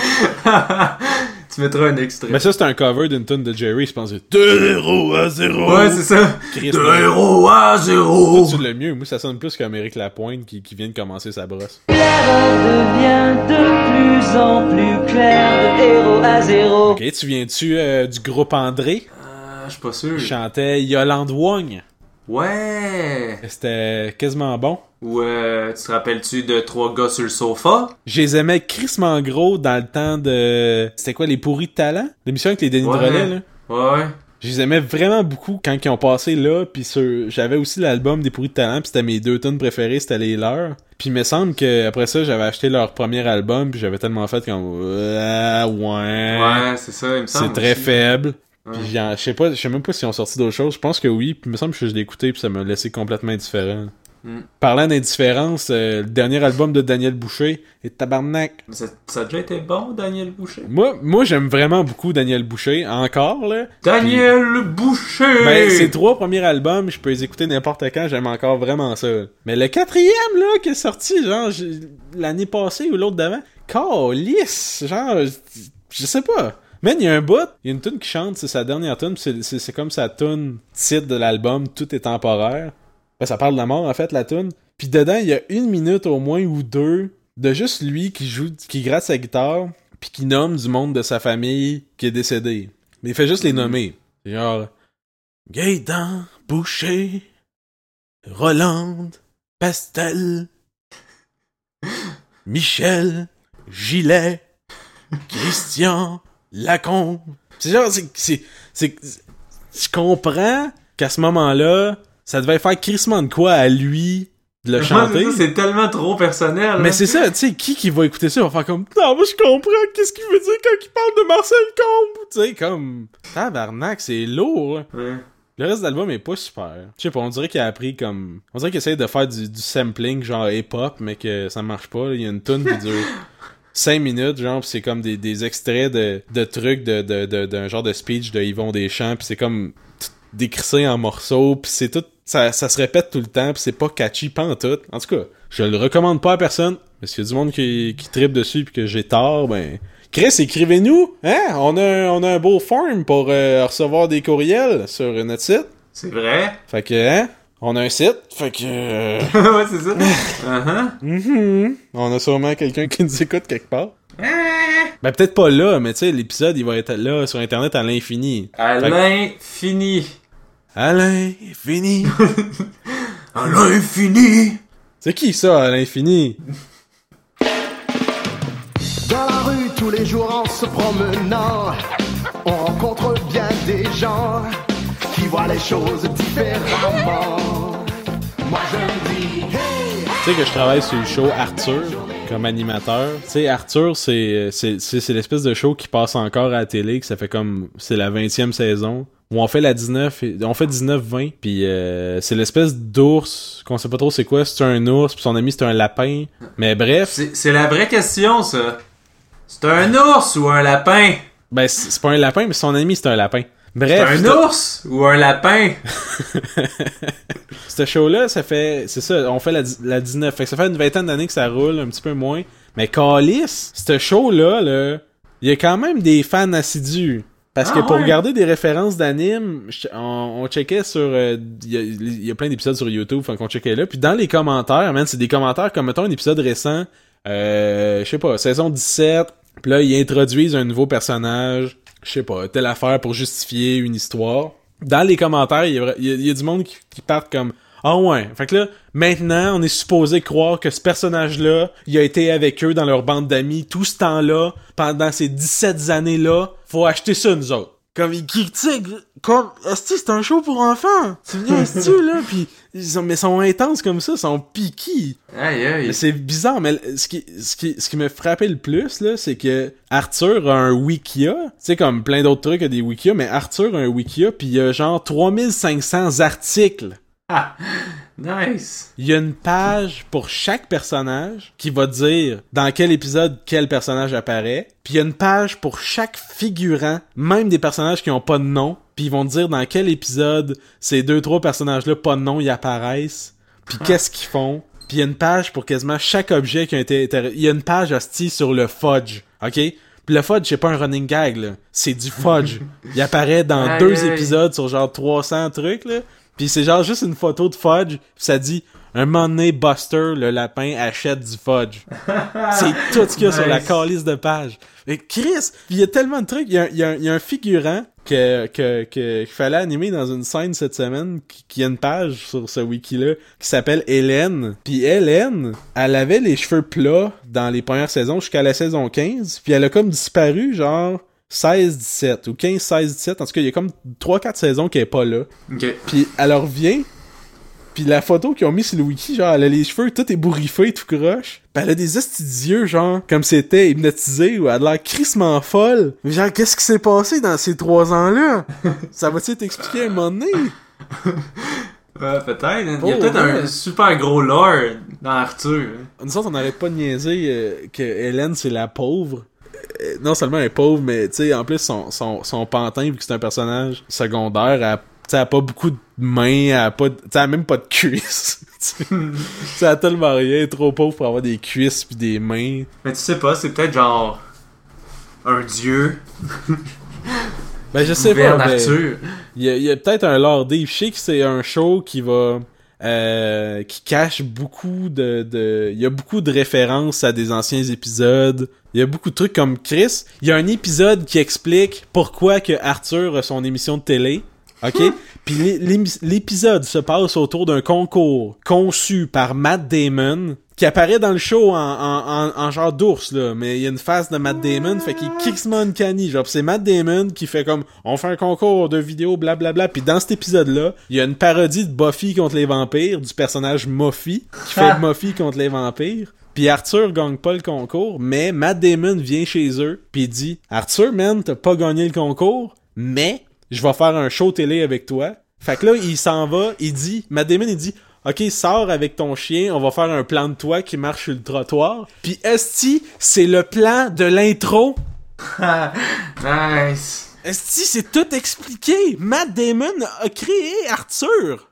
(laughs) tu mettras un extrait. Mais ça, c'est un cover d'une tune de Jerry, je pense. c'est De héros à zéro! Ouais, c'est ça. Chris, De non. héros à zéro. Toi, tu l'as mieux? Moi, ça sonne plus comme Eric Lapointe qui, qui vient de commencer sa brosse. devient de plus en plus clair de héros à zéro. Ok, tu viens-tu euh, du groupe André? Euh, je suis pas sûr. chantait Yolande Wong. Ouais. C'était quasiment bon. Ou euh, tu te rappelles-tu de Trois gars sur le sofa? Je les aimais crissement gros dans le temps de... C'était quoi, Les Pourris de Talent? L'émission avec les Denis Ouais. Là? Ouais. Je les aimais vraiment beaucoup quand ils ont passé là, puis sur... j'avais aussi l'album des Pourris de Talent, puis c'était mes deux tunes préférées, c'était les leurs. Puis il me semble que après ça, j'avais acheté leur premier album, puis j'avais tellement fait comme... Ah, ouais... Ouais, c'est ça, il me semble. C'est très aussi. faible. Puis je sais pas, je sais même pas s'ils ont sorti d'autres choses. Je pense que oui. Puis il me semble que je l'ai écouté puis ça m'a laissé complètement indifférent. Mm. Parlant d'indifférence, euh, le dernier album de Daniel Boucher est Tabarnak. Ça, ça a déjà été bon, Daniel Boucher? Moi, moi j'aime vraiment beaucoup Daniel Boucher, encore là. Daniel Boucher! Ben, ses trois premiers albums, je peux les écouter n'importe quand, j'aime encore vraiment ça. Mais le quatrième, là, qui est sorti, genre, l'année passée ou l'autre d'avant, lisse genre, je, sais pas. Man, il y a un bout, il y a une tune qui chante, c'est sa dernière tune, c'est comme sa tune titre de l'album, tout est temporaire. Ben, ça parle de la mort, en fait, la tune. Puis dedans, il y a une minute au moins ou deux de juste lui qui joue, qui gratte sa guitare, puis qui nomme du monde de sa famille qui est décédé. Mais il fait juste les nommer. C'est Genre, Gaëtan, Boucher, Rolande, Pastel, (laughs) Michel, Gilet, Christian, Lacombe. C'est genre, c'est, c'est, c'est, je comprends qu'à ce moment-là, ça devait faire crissement de quoi à lui de le chanter. c'est tellement trop personnel. Mais c'est ça, tu sais, qui qui va écouter ça? Va faire comme Non, moi je comprends qu'est-ce qu'il veut dire quand il parle de Marcel Combe. Tu sais, comme tabarnak, c'est lourd. Ouais. Le reste de l'album est pas super. Je sais pas, on dirait qu'il a appris comme. On dirait qu'il essaie de faire du, du sampling genre hip-hop, mais que ça marche pas. Il y a une tune qui dure (laughs) 5 minutes, genre, pis c'est comme des, des extraits de, de trucs de, de, de- d'un genre de speech de Yvon Deschamps, pis c'est comme décrissé en morceaux, pis c'est tout. Ça, ça se répète tout le temps, pis c'est pas catchy, pas en tout. En tout cas, je le recommande pas à personne. Mais s'il y a du monde qui, qui tripe dessus pis que j'ai tort, ben. Chris, écrivez-nous! Hein? On a, un- on a un beau form pour euh, recevoir des courriels sur notre site. C'est vrai? Fait que, hein? On a un site. Fait que. (laughs) euh, ouais, c'est ça. Uh-huh. mhm. On a sûrement quelqu'un qui nous écoute quelque part. Ben, peut-être pas là, mais tu sais, l'épisode, il va être là sur Internet à l'infini. Alain fini. À l'infini. (laughs) À l'infini. C'est qui ça, à l'infini? Dans Tous les jours en se promenant, on rencontre bien des gens qui voient les choses différemment. Moi je dis, hey! Tu sais que je travaille sur le show Arthur comme animateur. Tu sais, Arthur, c'est c'est c'est c'est l'espèce de show qui passe encore à la télé, que ça fait comme c'est la 20e saison. Où on fait la 19, et- on fait 19-20, puis euh, c'est l'espèce d'ours qu'on sait pas trop c'est quoi, c'est un ours, puis son ami c'est un lapin. Mais bref, C'est c'est la vraie question, ça. C'est un ours ou un lapin? ben c'est c'est pas un lapin, mais son ami c'est un lapin. C'est Bref, un ours ou un lapin? (laughs) ce show-là, ça fait. C'est ça, on fait la 19. Fait que ça fait une vingtaine d'années que ça roule, un petit peu moins. Mais Calis, ce show-là, là, il y a quand même des fans assidus. Parce Ah que pour ouais? regarder des références d'anime, je- on, on checkait sur. euh, Il y, a, il y a plein d'épisodes sur YouTube, fait qu'on checkait là. Puis dans les commentaires, man, c'est des commentaires comme, mettons, un épisode récent, euh, je sais pas, saison 17. Puis là, ils introduisent un nouveau personnage, je sais pas, telle affaire pour justifier une histoire. Dans les commentaires, il y a, y y du monde qui, qui partent comme ah ouais. Fait que là, maintenant, on est supposé croire que ce personnage-là, il a été avec eux dans leur bande d'amis tout ce temps-là, pendant ces 17 années-là. Faut acheter ça, nous autres. Comme ils critiquent, comme, Esti, c'est un show pour enfants. Tu viens, Esti, là, (laughs) pis ils sont, mais ils sont intenses comme ça, ils sont piqués. Aïe, aïe. Mais c'est bizarre, mais ce qui, ce qui, ce qui me frappait le plus, là, c'est que Arthur a un Wikia. Tu sais, comme plein d'autres trucs a des Wikia, mais Arthur a un Wikia, puis il y a genre 3500 articles. Ah, (laughs) nice. Il y a une page pour chaque personnage qui va dire dans quel épisode quel personnage apparaît. Puis il y a une page pour chaque figurant, même des personnages qui ont pas de nom. Puis ils vont dire dans quel épisode ces deux trois personnages là pas de nom ils apparaissent. Puis qu'est-ce qu'ils font. Puis il y a une page pour quasiment chaque objet qui a été il y a une page hostie sur le fudge, OK? Puis le fudge, c'est pas un running gag, là. C'est du fudge. (laughs) il apparaît dans deux épisodes sur genre 300 trucs, là. Puis c'est genre juste une photo de fudge, pis ça dit un moment donné, Buster, le lapin, achète du fudge. (laughs) c'est tout ce qu'il y a sur la calice de page. Mais Chris, il y a tellement de trucs. Il y a, y a y a un figurant que, que, que, qu'il fallait animer dans une scène cette semaine, qui, qui a une page sur ce wiki-là, qui s'appelle Hélène. Puis Hélène, elle avait les cheveux plats dans les premières saisons jusqu'à la saison 15, puis elle a comme disparu, genre 16-17 ou 15-16-17. En tout cas, il y a comme 3-4 saisons qu'elle est pas là. Ok. Puis elle revient. Puis la photo qu'ils ont mis sur le wiki, genre, elle a les cheveux tout ébouriffés, tout croche. Puis elle a des d'yeux, genre, comme c'était hypnotisé, ou elle a l'air crissement folle. Mais genre, qu'est-ce qui s'est passé dans ces trois ans-là? (laughs) Ça va-tu t'expliquer un moment donné? (laughs) Ouais, peut-être. hein. Il y a peut-être ouais. un super gros lore dans Arthur. hein. Nous autres, on n'arrête pas de niaiser euh, que Hélène, c'est la pauvre. Euh, non seulement elle est pauvre, mais tu sais, en plus, son, son, son pantin, vu que c'est un personnage secondaire, elle, a pas beaucoup de mains, elle a pas, elle même pas de cuisses. (laughs) Elle a tellement rien, elle est trop pauvre pour avoir des cuisses puis des mains. Mais tu sais pas, c'est peut-être genre un dieu. Ben, je sais pas, ben, Arthur. il y a, il y a peut-être un Lord Dave. Je sais que c'est un show qui va... euh, qui cache beaucoup de, de... Il y a beaucoup de références à des anciens épisodes. Il y a beaucoup de trucs comme Chris. Il y a un épisode qui explique pourquoi que Arthur a son émission de télé. OK? Puis l'épisode se passe autour d'un concours conçu par Matt Damon qui apparaît dans le show en, en, en, en genre d'ours, là. Mais il y a une face de Matt Damon, fait qu'il kicksman canny. Genre, c'est Matt Damon qui fait comme, on fait un concours de vidéos, blablabla. Puis dans cet épisode-là, il y a une parodie de Buffy contre les vampires, du personnage Muffy, qui fait Muffy contre les vampires. Puis Arthur gagne pas le concours, mais Matt Damon vient chez eux, puis il dit Arthur, man, t'as pas gagné le concours, mais je vais faire un show télé avec toi. Fait que là, il s'en va, il dit, Matt Damon, il dit, OK, sors avec ton chien, on va faire un plan de toi qui marche sur le trottoir. Puis Esti, c'est le plan de l'intro. (laughs) Nice. Esti, c'est tout expliqué. Matt Damon a créé Arthur.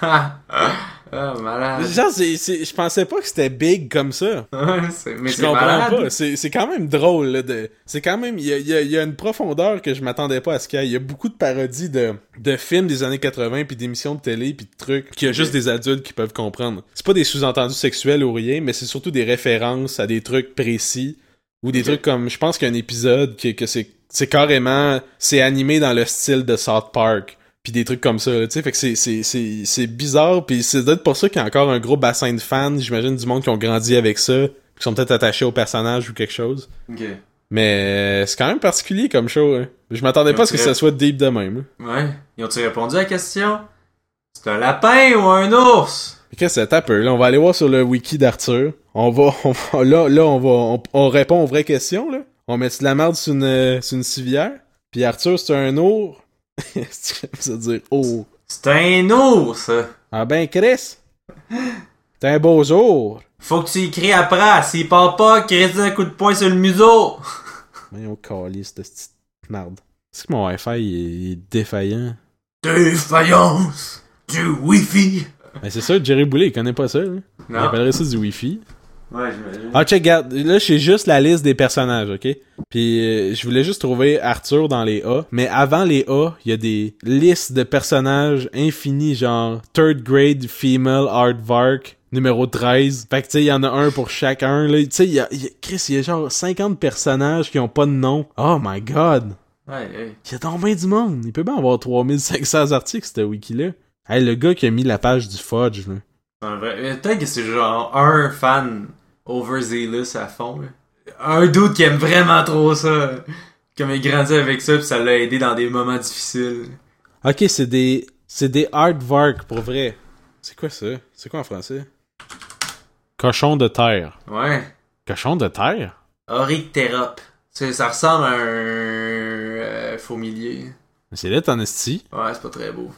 (laughs) Ah, malade. Genre, c'est, c'est- je pensais pas que c'était big comme ça. Ouais, c'est- mais Je c'est comprends malade. pas. C'est, c'est quand même drôle, là, de, c'est quand même, il y a, y a- y a une profondeur que je m'attendais pas à ce qu'il y ait. Il y a beaucoup de parodies de, de films des années 80 puis d'émissions de télé puis de trucs qu'il y a juste des adultes qui peuvent comprendre. C'est pas des sous-entendus sexuels ou rien, mais c'est surtout des références à des trucs précis ou des trucs comme, je pense qu'il y a un épisode que, que c'est, c'est carrément, c'est animé dans le style de South Park puis des trucs comme ça, tu sais, fait que c'est, c'est, c'est, c'est bizarre, puis c'est peut-être pour ça qu'il y a encore un gros bassin de fans, j'imagine du monde qui ont grandi avec ça, qui sont peut-être attachés au personnage ou quelque chose. Ok. Mais euh, c'est quand même particulier comme show. Hein. Je m'attendais pas à ce que ça soit deep de même. Ouais. Ils ont-tu répondu à la question? C'est un lapin ou un ours? Qu'est-ce que c'est peu? Là, on va aller voir sur le wiki d'Arthur. On va, on va- là, là, on va, on, on répond aux vraies questions, là. On met de la merde sur une, euh, sur une civière. Puis Arthur, c'est un ours. Est-ce (laughs) que ça dire oh? C'est un ours! Ah ben, Chris! C'est un beau jour! Faut que tu y cries après. S'il part pas, crie un coup de poing sur le museau. (laughs) Voyons, calice de cette merde. Est-ce que mon Wi-Fi il est, il est défaillant? Défaillance du Wi-Fi. Ben c'est ça, Jerry Boulet, il connaît pas ça, là. Il appellerait ça du Wi-Fi. Ouais, j'imagine. Ah, check, regarde. Là, j'ai juste la liste des personnages, ok? Puis, euh, je voulais juste trouver Arthur dans les A. Mais avant les A, il y a des listes de personnages infinis, genre Third Grade Female Aardvark, numéro 13. Fait que, tu sais, il y en a un pour chacun, là. Tu sais, il y a, il y a- Chris, il y a genre 50 personnages qui ont pas de nom. Oh my god! Ouais, ouais. Il y a bien du monde. Il peut bien avoir 3500 articles, ce wiki-là. Hey, le gars qui a mis la page du fudge, là. Peut-être que c'est genre un fan overzealous à fond. Là. Un doute qui aime vraiment trop ça. Comme il grandit avec ça, puis ça l'a aidé dans des moments difficiles. Ok, c'est des. C'est des aardvark pour vrai. C'est quoi ça? C'est quoi en français? Cochon de terre. Ouais. Cochon de terre? Oryctérope. Ça, ça ressemble à un euh, fourmilier. Mais C'est là, t'en esti. Ouais, c'est pas très beau.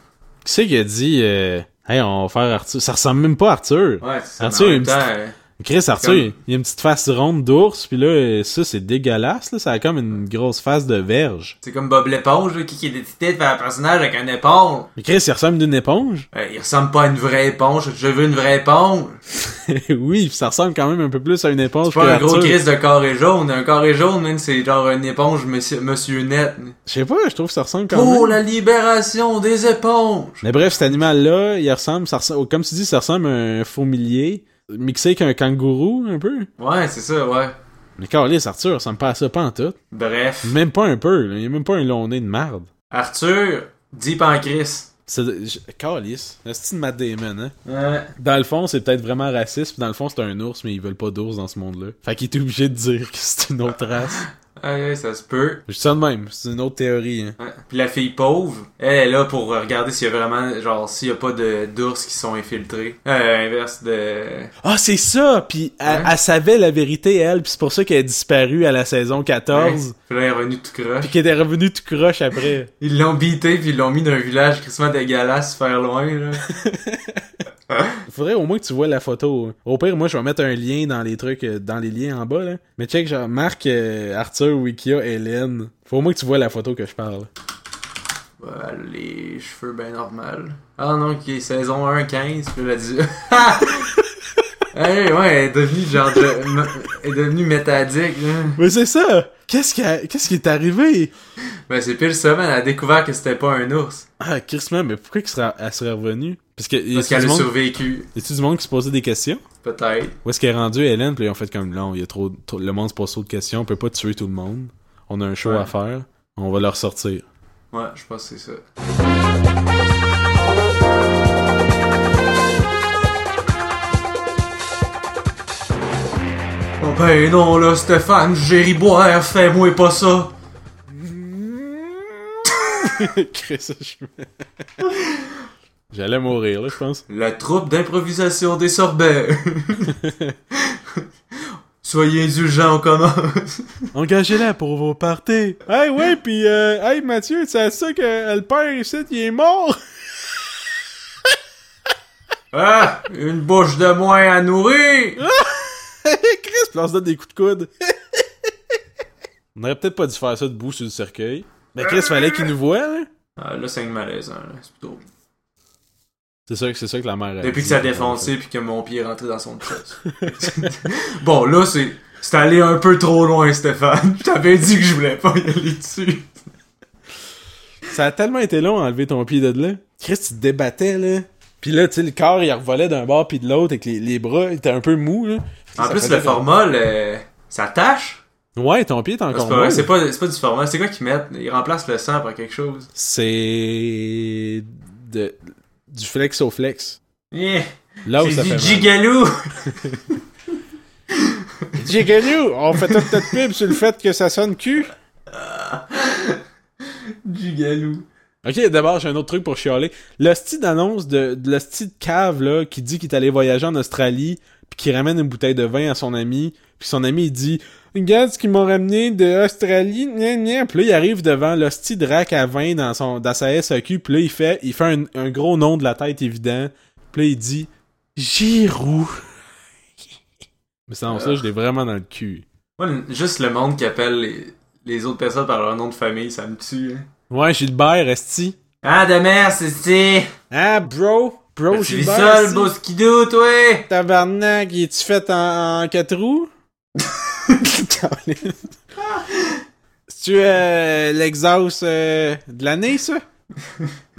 Qui c'est qui a dit, euh, hey, on va faire Arthur? Ça ressemble même pas à Arthur. Ouais, c'est ça. Arthur, une petite- Chris, Arthur, comme- il a une petite face ronde d'ours, pis là, ça, c'est dégueulasse, là. Ça a comme une grosse face de verge. c'est comme Bob l'éponge, là, qui, qui est décidé de faire un personnage avec un éponge. Mais Chris, il ressemble d'une éponge? Euh, il ressemble pas à une vraie éponge. Je veux une vraie éponge. (laughs) oui, pis ça ressemble quand même un peu plus à une éponge C'est pas que un gros Arthur. Chris de carré jaune. Un carré jaune, man, c'est genre une éponge monsieur, monsieur net. Je sais pas, je trouve que ça ressemble quand Pour même. la libération des éponges. Mais bref, cet animal-là, il ressemble, ça ressemble, comme tu dis, ça ressemble à un fourmilier, mixé avec un kangourou, un peu? Ouais, c'est ça, ouais. Mais Carlis, Arthur, il ressemble pas à ça, pas en tout. Bref. Même pas un peu, là. il a même pas un long nez de merde. Arthur, Deep en Chris. C'est, Carlis, c'est une Matt Damon, hein? Ouais. Dans le fond, c'est peut-être vraiment raciste, puis dans le fond, c'est un ours, mais ils veulent pas d'ours dans ce monde-là. Fait qu'il est obligé de dire que c'est une autre race. (laughs) Ouais, ça se peut. Je dis ça de même, c'est une autre théorie, hein. Ouais. Puis la fille pauvre, elle est là pour regarder s'il y a vraiment, genre, s'il y a pas de d'ours qui sont infiltrés. Euh, inverse de... Ah, c'est ça! Puis elle, savait la vérité, elle, puis c'est pour ça qu'elle a disparu à la saison 14, Ouais. Puis là, elle est revenue tout croche. puis qu'elle est revenue tout croche après. Ils l'ont beaté puis ils l'ont mis dans un village crissement dégueulasse faire loin, là. (laughs) Il (laughs) faudrait au moins que tu vois la photo. Au pire, moi, je vais mettre un lien dans les trucs, euh, dans les liens en bas, là. Mais check, genre, Marc, euh, Arthur, Wikia, Hélène. Faut au moins que tu vois la photo que je parle. Ouais, les cheveux ben normal. Ah non, ok, saison 1, 15, puis là, elle a dit... (laughs) hey, ouais, elle est devenue genre... de- Elle est devenue métadique, là. Mais c'est ça! Qu'est-ce qui, a- qu'est-ce qui est arrivé? Ben c'est pile ça, man, elle a découvert que c'était pas un ours. Ah, Chris, man, mais pourquoi elle serait revenue? Parce que, Parce qu'elle a survécu. y a-tu du monde qui se posait des questions? Peut-être. Où est-ce qu'elle est rendue, Hélène? Puis ils ont fait comme, là, il y a trop, trop- le monde se pose trop de questions, on peut pas tuer tout le monde. On a un show Ouais. à faire. On va leur sortir. Ouais, je pense que c'est ça. Oh ben non là, Stéphane, Jerry Boire, fais-moi pas ça. (laughs) Chris, je- J'allais mourir, là, je pense. (laughs) La troupe d'improvisation des sorbets. (laughs) Soyez indulgents, on commence. (laughs) Engagez-la pour vos parties. Hey, ouais, pis, euh, hey, Mathieu, c'est à ça que le père ici, il est mort? Ah, une bouche de moins à nourrir. Chris, se donne des coups de coude. on aurait peut-être pas dû faire ça debout sur le cercueil. Mais Chris, fallait qu'il nous voie, là. Ah, là, c'est une malaisant, là. C'est plutôt... C'est ça, c'est ça que la mère a Depuis dit. que ça a défoncé puis que mon pied est rentré dans son chest. (laughs) bon, là, c'est... C'est allé un peu trop loin, Stéphane. Je (laughs) t'avais dit que je voulais pas y aller dessus. Ça a tellement été long à enlever ton pied de là. Chris, tu te débattais, là. Pis là, tu sais, le corps, il revolait d'un bord puis de l'autre, avec les, les bras, il était un peu mou, là. En Ça plus, le format, le... ça tâche. Ouais, ton pied est Ah, encore C'est pas, vrai, mou. c'est pas, c'est pas du format. C'est quoi qu'ils mettent? Ils remplacent le sang par quelque chose. C'est... De... Du flex au flex. Yeah. Là où ça fait gigalou. (laughs) Jigaloo, on fait toute notre pub sur le fait que ça sonne cul. (laughs) Gigalou. Ok, d'abord, j'ai un autre truc pour chialer. Le style d'annonce de, de le style de cave, là, qui dit qu'il est allé voyager en Australie, puis qui ramène une bouteille de vin à son ami, puis son ami, il dit « Regarde ce qu'ils m'ont ramené de Australie, gna gna. » Puis là, il arrive devant de rack à vin dans, son, dans sa SAQ, puis là, il fait, il fait un, un gros nom de la tête évident, puis là, il dit « Giroux. (laughs) » Mais sans ça, je l'ai vraiment dans le cul. Le- juste le monde qui appelle les, les autres personnes par leur nom de famille, ça me tue. hein. Ouais, Gilbert, esti. Ah, de merde, c'est. Ah, bro, bro, Tu vis Gilbert, le esti. beau toi? Tabarnak, il est-tu fait en, en quatre roues? C'est-tu euh, l'exhaust euh, de l'année, ça? (laughs)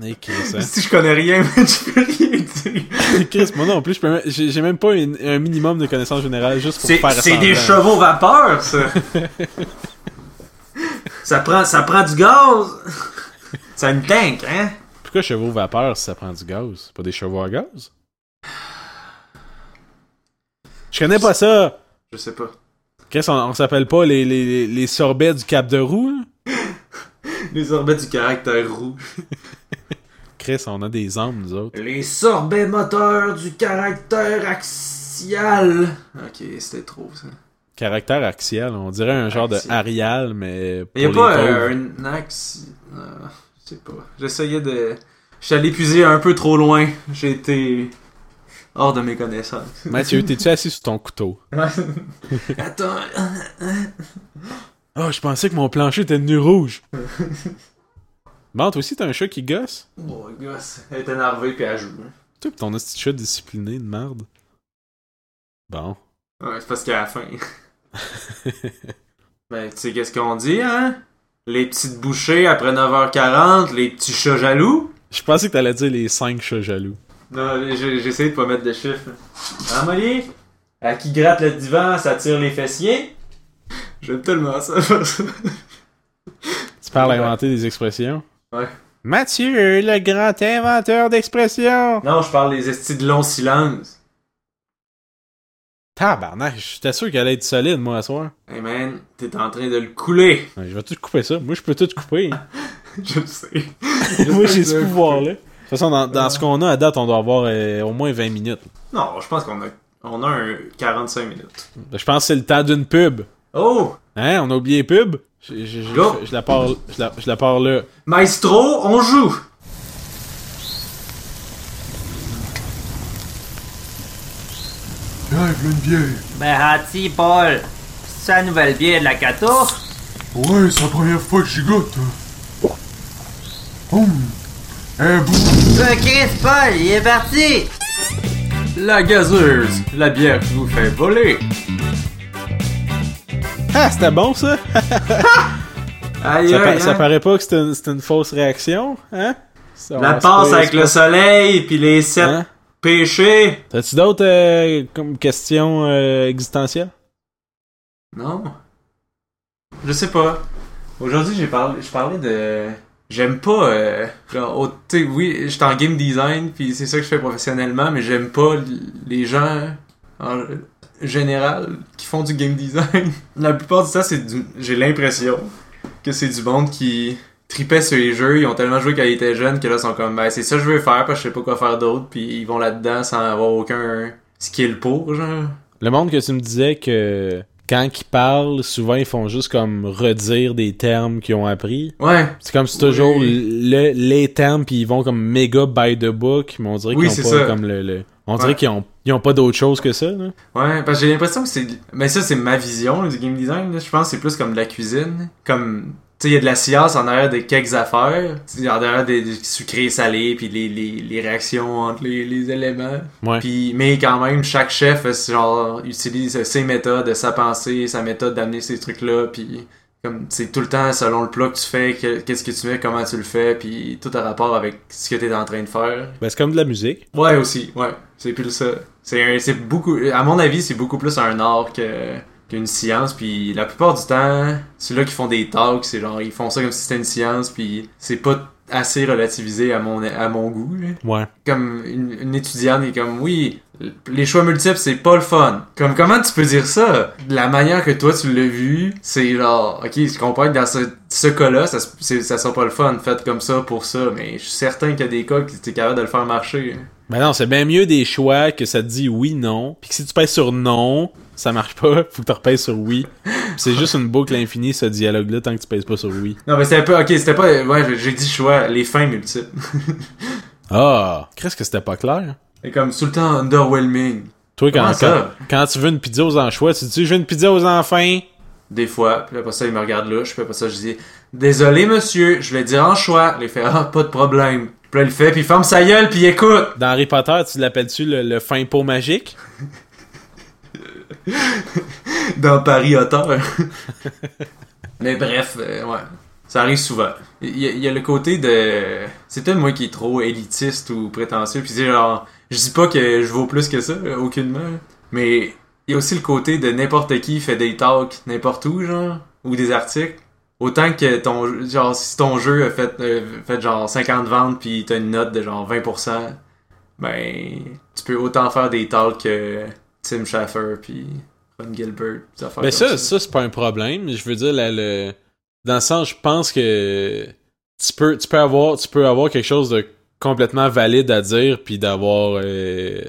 Hein? Si je connais rien, mais (laughs) je peux rien dire. Chris, moi non plus, je peux même- j'ai même pas une- un minimum de connaissances générales juste pour C'est faire c'est des chevaux vapeur, ça. (laughs) ça, prend, ça prend du gaz. ça une tank, hein? Pourquoi chevaux vapeur si ça prend du gaz? C'est pas des chevaux à gaz? Je connais pas ça! Je sais pas. Qu'est-ce on, on s'appelle pas les, les, les sorbets du Cap de Roue? hein? (laughs) Les sorbets du caractère roux. (laughs) Chris, on a des armes, nous autres. Les sorbets moteurs du caractère axial. Ok, c'était trop, ça. Caractère axial, on dirait un genre Axial. de Arial, mais pour Y'a les pas euh, un axe... euh, je sais pas. J'essayais de... J'étais allé puiser un peu trop loin. J'ai été... Hors de mes connaissances. (laughs) Mathieu, t'es-tu assis sur ton couteau? Attends... Oh, je pensais que mon plancher était devenu rouge. (laughs) bon, toi aussi, t'as un chat qui gosse? Oh, gosse. Elle est énervée puis elle joue. hein. Toi, pis ton petit chat discipliné de merde. Bon. Ouais, c'est parce qu'à la fin. (laughs) ben, tu sais qu'est-ce qu'on dit, hein? Les petites bouchées après 9h40, les petits chats jaloux. Je pensais que t'allais dire les 5 chats jaloux. Non, j'ai essayé de pas mettre de chiffres. Hein, Molly? À qui gratte le divan, ça tire les fessiers? (laughs) J'aime tellement ça. Tu parles d'inventer des expressions? Ouais. Mathieu, le grand inventeur d'expressions! Non, je parle des estis de long silence. Tabarnak, j'étais sûr qu'elle allait être solide, moi, à soir. Hey man, t'es en train de le couler. Ouais, je vais tout couper ça. Moi, je peux tout couper. hein. (laughs) Je le sais. (laughs) moi, j'ai ce pouvoir-là. De toute façon, dans, dans ce qu'on a à date, on doit avoir euh, au moins 20 minutes. Non, je pense qu'on a, on a un 45 minutes. Je pense que c'est le temps d'une pub. Oh! Hein, on a oublié pub? Je, je, je, Go. je la pars, je la, je la pars là. Maestro, on joue! Tiens, voilà une bière. Ben, Hati, Paul, c'est la nouvelle bière de la Cato? Ouais, c'est la première fois que j'y goûte. Hum. Un bout. Euh, Chris, Paul, il est parti! La gazeuse, la bière qui vous fait voler. Ah, c'était bon, ça? (laughs) Aïe, Ça, pa- aïe, ça hein? paraît pas que c'était une, fausse réaction, hein? Ça, La passe avec le soleil, puis les sept Hein? péchés. T'as-tu d'autres euh, comme questions euh, existentielles? Non. Je sais pas. Aujourd'hui, j'ai parlé, je parlais de. J'aime pas. Euh, genre, tu sais, oui, j'étais en game design, puis c'est ça que je fais professionnellement, mais j'aime pas les gens en général qui font du game design. (laughs) La plupart du temps, c'est du. J'ai l'impression que c'est du monde qui tripait sur les jeux, ils ont tellement joué quand ils étaient jeunes que là, ils sont comme, ben, c'est ça que je veux faire parce que je sais pas quoi faire d'autre, puis ils vont là-dedans sans avoir aucun skill pour, genre. Le monde que tu me disais que quand ils parlent, souvent ils font juste comme redire des termes qu'ils ont appris. Ouais, C'est comme c'est toujours Oui. le, les termes puis ils vont comme méga by the book, mais on dirait Oui, qu'ils ont pas ça. comme le, le- on dirait qu'ils ont ils ont pas d'autre chose que ça là. Ouais, parce que j'ai l'impression que c'est. Mais ça, c'est ma vision là, du game design. là. Je pense que c'est plus comme de la cuisine. Comme. Tu sais, il y a de la science en arrière de quelques affaires. Tu en arrière des, des sucrés salés, puis les, les, les réactions entre les, les éléments. Ouais. Puis, mais quand même, chaque chef, genre, utilise ses méthodes, sa pensée, sa méthode d'amener ces trucs-là. Puis, comme, c'est tout le temps selon le plat que tu fais, que- qu'est-ce que tu mets, comment tu le fais, puis tout a rapport avec ce que t'es en train de faire. Ben, c'est comme de la musique. Ouais, aussi, ouais. C'est plus ça. C'est un- c'est beaucoup, à mon avis, c'est beaucoup plus un art que qu'une science. Puis la plupart du temps, ceux-là qui font des talks, c'est genre, ils font ça comme si c'était une science. Puis c'est pas assez relativisé à mon, à mon goût. là. Ouais. Comme une, une étudiante est comme, oui, les choix multiples, c'est pas le fun. Comme, comment tu peux dire ça? De la manière que toi, tu l'as vu, c'est genre, ok, je comprends que dans ce, ce cas-là, ça, ça sera pas le fun, fait comme ça pour ça, mais je suis certain qu'il y a des cas que t'es capable de le faire marcher. Ben non, c'est bien mieux des choix que ça te dit oui, non. Puis que si tu pèses sur non, ça marche pas. (laughs) Faut que tu repèses sur oui. C'est juste une boucle infinie, ce dialogue-là, tant que tu pèses pas sur oui. Non, mais c'était un peu, ok, c'était pas, ouais, j'ai- dit choix, les fins multiples. (laughs) Ah! Qu'est-ce que c'était pas clair? C'est comme tout le temps underwhelming. Toi, quand, quand, tu veux une pizza aux anchois, tu dis je veux une pizza aux enfants. Des fois, puis après ça, il me regarde là, puis après ça, je dis Désolé, monsieur, je vais dire en choix. Il fait Ah, pas de problème. Puis là, il le fait, puis il ferme sa gueule, puis il écoute. Dans Harry Potter, tu l'appelles-tu le, le fin pot magique? (laughs) Dans Paris Auteur. (laughs) Mais bref, euh, ouais. Ça arrive souvent. Il y, a, il y a le côté de. C'est peut-être moi qui est trop élitiste ou prétentieux, puis c'est genre. Je dis pas que je vaux plus que ça, aucunement. Mais il y a aussi le côté de n'importe qui fait des talks n'importe où, genre, ou des articles. Autant que ton genre si ton jeu a fait, euh, fait genre 50 ventes puis t'as une note de genre 20%, ben tu peux autant faire des talks que Tim Schafer puis Ron Gilbert. affaires Ben comme ça, ça, c'est pas un problème. Je veux dire, la- le... dans le sens, je pense que tu peux, tu peux avoir, tu peux avoir quelque chose de complètement valide à dire, puis d'avoir euh,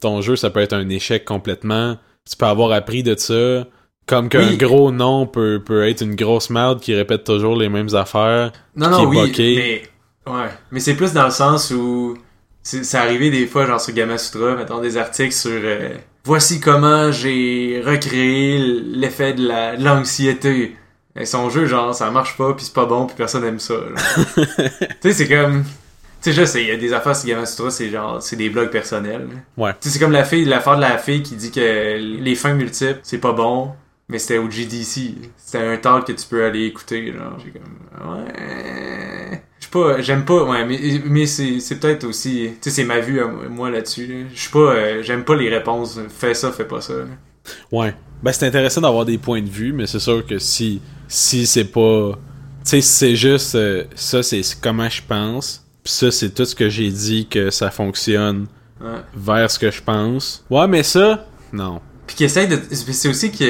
ton jeu, ça peut être un échec complètement. Tu peux avoir appris de ça. Comme qu'un Oui. gros nom peut, peut être une grosse merde qui répète toujours les mêmes affaires. Non, qui non, est oui, mais... Ouais. Mais c'est plus dans le sens où... C'est arrivé des fois, genre sur Gamma Sutra, mettons des articles sur... euh, Voici comment j'ai recréé l'effet de la- l'anxiété. Et son jeu, genre, ça marche pas, puis c'est pas bon, puis personne aime ça. (laughs) tu sais, c'est comme... Tu sais, sais, il y a des affaires sur Gamma Sutra, c'est genre... C'est des blogs personnels. Ouais. Tu sais, c'est comme la fille, l'affaire de la fille qui dit que les fins multiples, c'est pas bon, mais c'était au GDC. C'était un talk que tu peux aller écouter, genre. J'ai comme, ouais. Je pas, j'aime pas, ouais, mais, mais c'est, c'est peut-être aussi, tu sais, c'est ma vue à moi là-dessus, là. Je suis pas, euh, j'aime pas les réponses, fais ça, fais pas ça, là. Ouais. Ben, c'est intéressant d'avoir des points de vue, mais c'est sûr que si, si c'est pas. Tu sais, c'est juste euh, ça, c'est comment je pense, pis ça, c'est tout ce que j'ai dit que ça fonctionne Ouais. vers ce que je pense. Ouais, mais ça, non. Puis qui essaye de. C'est aussi que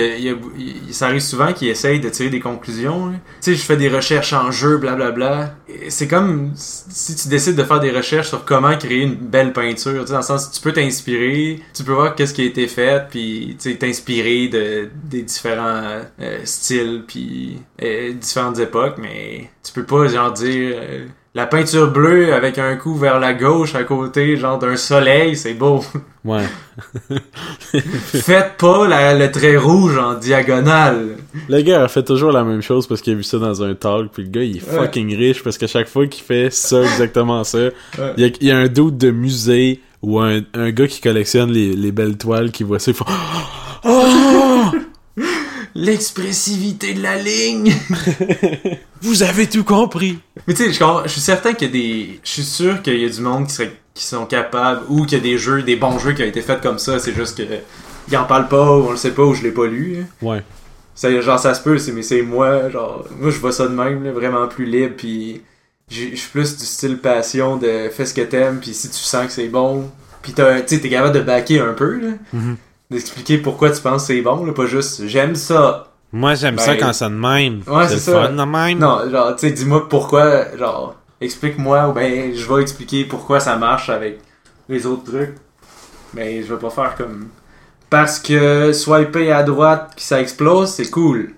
ça arrive souvent qu'ils essayent de tirer des conclusions. Tu sais, je fais des recherches en jeu, blablabla. C'est comme si tu décides de faire des recherches sur comment créer une belle peinture. Tu sais, dans le sens, tu peux t'inspirer, tu peux voir qu'est-ce qui a été fait, puis t'inspirer de des différents euh, styles, puis euh, différentes époques, mais tu peux pas genre dire. euh, la peinture bleue avec un coup vers la gauche à côté, genre d'un soleil, c'est beau. (laughs) Ouais. (laughs) Faites pas la- le trait rouge en diagonale. Le gars a fait toujours la même chose parce qu'il a vu ça dans un talk, puis le gars, il est Ouais. fucking riche parce que chaque fois qu'il fait ça, (laughs) exactement ça, Ouais. il y, a, il y a un doute de musée ou un, un gars qui collectionne les, les belles toiles qui voit ça, il fait Oh! (gasps) L'expressivité de la ligne. (laughs) Vous avez tout compris! Mais tu sais, je, suis certain qu'il y a des. Je suis sûr qu'il y a du monde qui, serait, qui sont capables, ou qu'il y a des jeux, des bons jeux qui ont été faits comme ça, c'est juste que. Ils en parlent pas, ou on le sait pas, ou je l'ai pas lu. hein. Ouais. Ça, genre, ça se peut, c'est, mais c'est moi, genre. Moi, je vois ça de même, là, vraiment plus libre, puis. Je suis plus du style passion de fais ce que t'aimes, puis si tu sens que c'est bon. Puis t'as- tu sais, t'es capable de backer un peu, là. Mhm. D'expliquer pourquoi tu penses que c'est bon, là, pas juste j'aime ça. Moi, j'aime Ben, ça quand ça de même. ouais, c'est ça. fun de même. Non, genre, tu sais, dis-moi pourquoi, genre, explique-moi, ou ben, je vais expliquer pourquoi ça marche avec les autres trucs. Mais je vais pas faire comme. Parce que swiper à droite puis ça explose, c'est cool.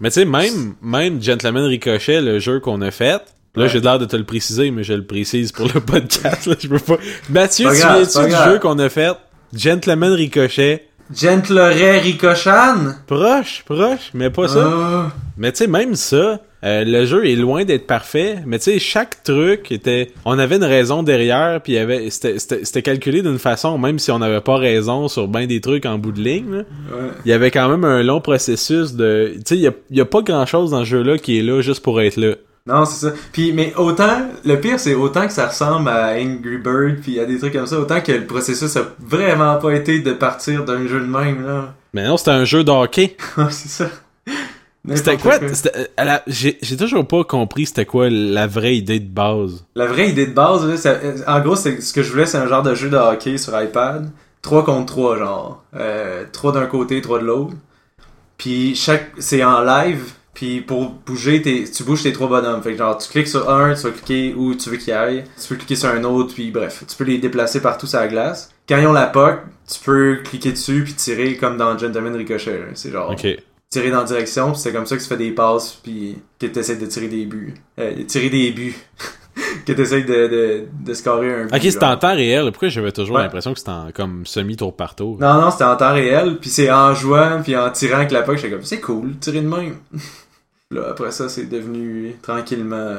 Mais tu sais, même, même Gentleman Ricochet, le jeu qu'on a fait, là, Ouais. j'ai l'air de te le préciser, mais je le précise pour le (laughs) podcast, là, je peux pas. Mathieu, tu pas du grave. jeu qu'on a fait? Gentleman Ricochet. Gentleray Ricochan? Proche, proche, mais pas ça. Ah. Mais tu sais, même ça, euh, le jeu est loin d'être parfait, mais tu sais, chaque truc était... On avait une raison derrière, puis il y avait... C'était, calculé d'une façon, même si on n'avait pas raison sur bien des trucs en bout de ligne, là. Ouais. il y avait quand même un long processus de... Tu sais, il y a, il y a pas grand-chose dans ce jeu-là qui est là juste pour être là. Non, c'est ça. Puis, mais autant, le pire, c'est autant que ça ressemble à Angry Bird, puis à des trucs comme ça, autant que le processus a vraiment pas été de partir d'un jeu de même, là. Mais non, c'était un jeu de hockey. (laughs) C'est ça. C'était quoi? euh, J'ai toujours pas compris c'était quoi la vraie idée de base. La vraie idée de base, là, ça- euh, en gros, c'est ce que je voulais, c'est un genre de jeu de hockey sur iPad. 3 contre 3, genre. Euh, 3 d'un côté, 3 de l'autre. Puis chaque. C'est en live. Puis pour bouger, tu bouges tes trois bonhommes. Fait que genre, tu cliques sur un, tu vas cliquer où tu veux qu'il aille. Tu peux cliquer sur un autre, puis bref. Tu peux les déplacer partout sur la glace. Quand ils ont la puck, tu peux cliquer dessus, puis tirer comme dans Gentleman Ricochet. C'est genre tirer dans la direction, puis c'est comme ça que tu fais des passes, puis que tu essaies de tirer des buts. Euh, tirer des buts. (laughs) que tu essaies de, de, de scorer un but. Ok, c'était genre. en temps réel. Pourquoi j'avais toujours Ouais. l'impression que c'était en comme semi-tour par tour? Non, non, c'était en temps réel, puis c'est en jouant, puis en tirant avec la puck, j'étais comme, c'est cool, tirer de même. (laughs) Là, après ça, c'est devenu tranquillement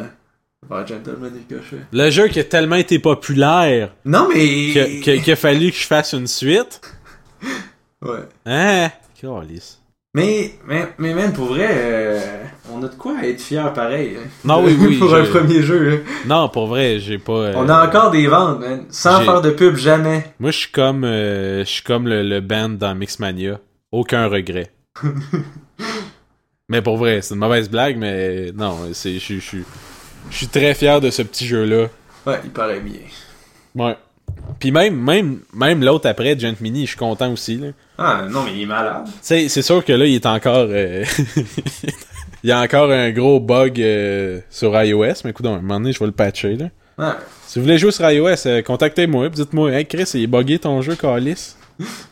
Gentleman Ricochet. Le jeu qui a tellement été populaire Non, mais... que- qu'il a fallu que je fasse une suite. (laughs) Ouais. Hein? Calice. Mais, mais, mais même, pour vrai, euh, on a de quoi être fier pareil. hein. Non, oui, oui, (laughs) pour un premier jeu. hein. Non, pour vrai, j'ai pas. euh, On a encore des ventes, man. Sans faire de pub, jamais. Moi, je suis comme, euh, je suis comme le, le band dans Mixmania. Aucun regret. (laughs) mais pour vrai, c'est une mauvaise blague, mais non, c'est, je suis- je suis, je suis très fier de ce petit jeu-là. Ouais, il paraît bien. Ouais. Puis même, même, même l'autre après, Gent Mini, je suis content aussi. Là. Ah, non, mais il est malade. Sais, c'est sûr que là, il est encore. euh, (laughs) il y a encore un gros bug euh, sur iOS, mais écoute, à un moment donné, je vais le patcher. Là. Ouais. Si vous voulez jouer sur iOS, euh, contactez-moi, dites-moi, hey Chris, il est buggé ton jeu, Calis?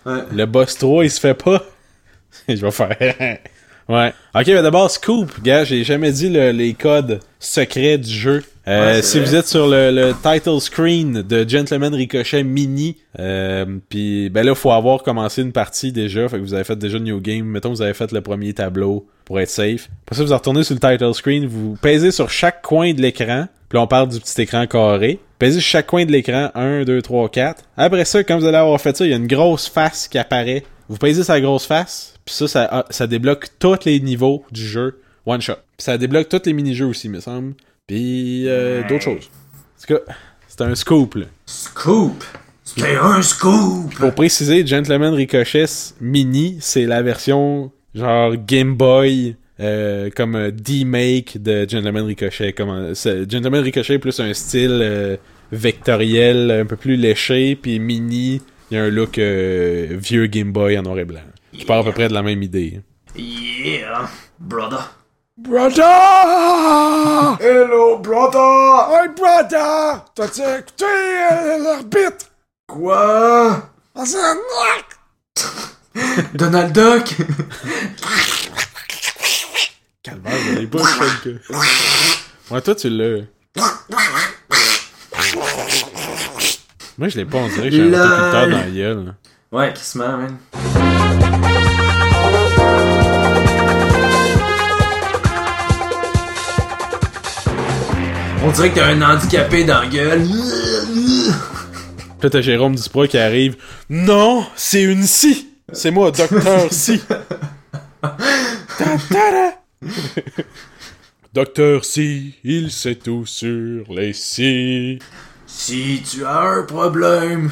Ouais. Le boss 3, il se fait pas? (laughs) je vais faire. (laughs) ouais. Ok, mais d'abord, Scoop, gars, j'ai jamais dit le- les codes secrets du jeu. Euh, Ouais, si vrai. vous êtes sur le, le title screen de Gentleman Ricochet Mini, euh, puis ben là, faut avoir commencé une partie déjà, fait que vous avez fait déjà New Game, mettons vous avez fait le premier tableau pour être safe. Après ça, vous retournez sur le title screen, vous pèsez sur chaque coin de l'écran, puis là, on parle du petit écran carré. Pèsez sur chaque coin de l'écran, 1, 2, 3, 4. Après ça, quand vous allez avoir fait ça, il y a une grosse face qui apparaît. Vous pèsez sa grosse face, puis ça, ça, ah, ça débloque tous les niveaux du jeu one shot. Puis ça débloque tous les mini-jeux aussi, me semble. Puis euh, d'autres choses. En tout cas, c'est un scoop, là. Scoop! C'était un scoop! Pour préciser, Gentleman Ricochet Mini, c'est la version genre Game Boy, euh, comme un D-Make de Gentleman Ricochet. Comme Gentleman Ricochet plus un style euh, vectoriel, un peu plus léché, puis Mini, il y a un look euh, vieux Game Boy en noir et blanc. Je parle à peu près de la même idée. Yeah, brother. Brother! Hello, brother! Hey, brother! T'as-tu écouté euh, l'arbitre? Quoi? Ah, c'est un! (laughs) Donald Duck? Calvaire, j'en ai pas quelques. Ouais, toi, tu l'as. Moi, je l'ai pas, on dirait que j'ai un autoculteur dans la gueule. là. Ouais, qui se man. On dirait que t'as un handicapé dans la gueule. Puis là, t'as Jérôme Duprat qui arrive. Non, c'est une scie! C'est moi, Docteur (laughs) Si! Docteur Si, il sait tout sur les si. Si tu as un problème.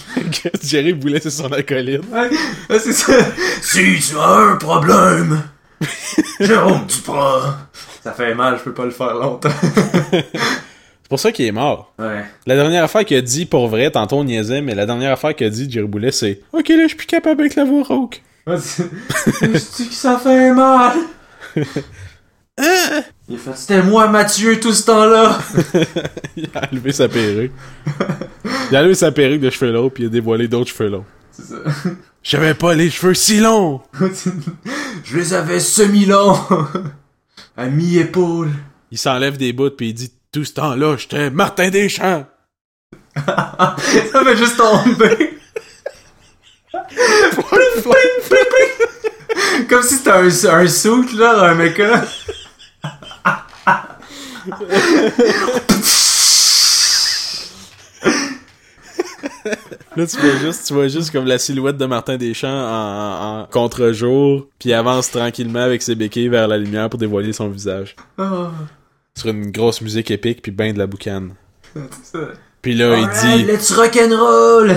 (laughs) Jerry voulait c'est son acolyte. Ouais, ouais, c'est ça. Si tu as un problème. (laughs) Jérôme Duprat. Ça fait mal, je peux pas le faire longtemps. (laughs) C'est pour ça qu'il est mort. Ouais. La dernière affaire qu'il a dit, pour vrai, tantôt on niaisait, mais la dernière affaire qu'il a dit, Jerry Boulet, c'est Ok, là, je suis plus capable avec la voix rauque. Je dis que ça fait mal? (laughs) Il a fait, c'était moi Mathieu tout ce temps-là. (laughs) il a enlevé sa perruque. il a enlevé sa perruque de cheveux longs, puis il a dévoilé d'autres cheveux longs. C'est ça. J'avais pas les cheveux si longs! Je les avais semi-longs. À mi-épaule. Il s'enlève des bouts, puis il dit Tout ce temps-là, j'étais Martin Deschamps! (laughs) Ça fait juste tomber. Comme si c'était un, un suit, là, un mecha. Là, (laughs) (laughs) tu vois juste, tu vois juste comme la silhouette de Martin Deschamps en, en- en contre-jour, puis avance tranquillement avec ses béquilles vers la lumière pour dévoiler son visage. Oh, Sur une grosse musique épique, puis ben de la boucane. Puis là, il Alright, dit let's rock'n'roll.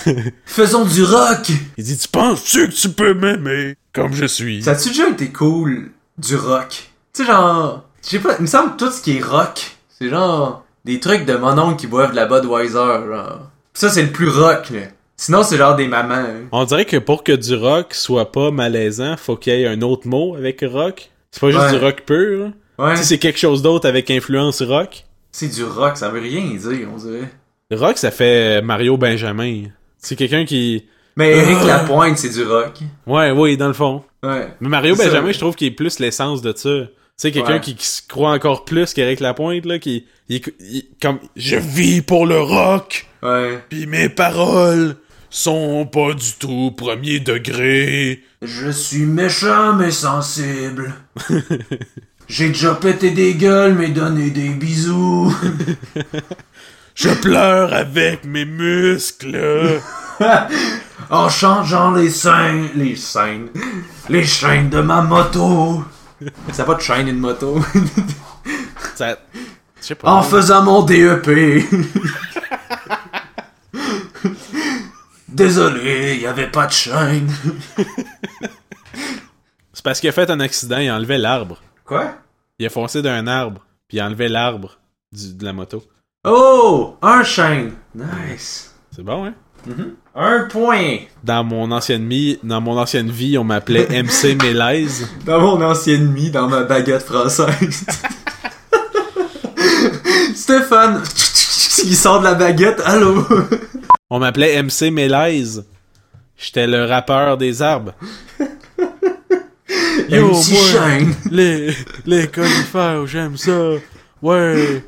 (laughs) Faisons du rock. Il dit Tu penses-tu que tu peux m'aimer comme je suis? Ça a-tu déjà été cool du rock? Tu sais, genre, je sais pas, il me semble que tout ce qui est rock, c'est genre des trucs de mon oncle qui boivent de la Budweiser, genre. Ça, c'est le plus rock, là. Sinon, c'est genre des mamans. hein. On dirait que pour que du rock soit pas malaisant, faut qu'il y ait un autre mot avec rock. C'est pas juste Ouais. du rock pur. là. Ouais. Sais, c'est quelque chose d'autre avec influence rock. C'est du rock, ça veut rien dire, on dirait. Rock, ça fait Mario Benjamin. C'est quelqu'un qui... Mais Eric Ah. Lapointe, c'est du rock. Ouais, oui, dans le fond. Ouais. Mais Mario. Benjamin, je trouve qu'il est plus l'essence de ça. Tu sais, quelqu'un Ouais. qui, qui se croit encore plus qu'Éric Lapointe, là, qui... Il, il- comme... Je vis pour le rock! Ouais. Pis mes paroles sont pas du tout premier degré. Je suis méchant mais sensible. (laughs) J'ai déjà pété des gueules mais donné des bisous. (laughs) Je pleure avec mes muscles. (laughs) en changeant les scènes, les scènes, les chaînes de ma moto. Ça pas de chaîne une moto. (laughs) Ça... Je sais pas. en faisant mon DEP. Désolé, y avait pas de chaîne. C'est parce qu'il a fait un accident, il a enlevé l'arbre. Quoi? Il a foncé d'un arbre, puis il a enlevé l'arbre de la moto. Oh, un chaîne. Nice. C'est bon, hein? Un point. Dans mon ancienne vie, dans mon ancienne vie, on m'appelait (laughs) MC Mélèze. Dans mon ancien ennemi, dans ma baguette française. (laughs) Stéphane, il sort de la baguette, allô? On m'appelait MC Mélèze. J'étais le rappeur des arbres. (laughs) Yo, MC moi, Shine. les, les conifères, j'aime ça. Ouais.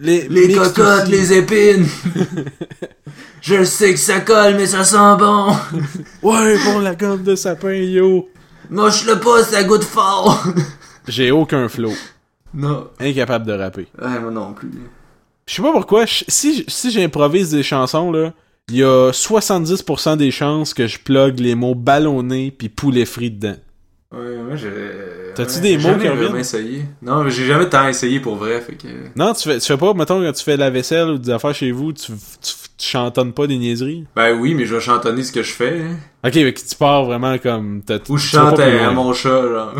Les, cocottes, aussi. les épines. (laughs) Je sais que ça colle, mais ça sent bon. (laughs) Ouais, pour la gomme de sapin, yo. Moche-le pas, ça goûte fort. (laughs) J'ai aucun flow. Non. Incapable de rapper. Ouais, moi non plus. Je sais pas pourquoi, si j'improvise des chansons, là, il y a 70% des chances que je plug les mots ballonné puis poulet frit dedans. Ouais, moi j'ai. T'as-tu des j'ai mots jamais qui vraiment reviennent? essayé. Non, mais j'ai jamais tant essayé pour vrai, fait que. Non, tu fais, tu fais pas, mettons, quand tu fais la vaisselle ou des affaires chez vous, tu, tu, tu chantonnes pas des niaiseries? Ben oui, mais je vais chantonner ce que je fais. hein. Ok, mais que tu pars vraiment comme... t'as- Ou je tu chante à, mon chat, genre.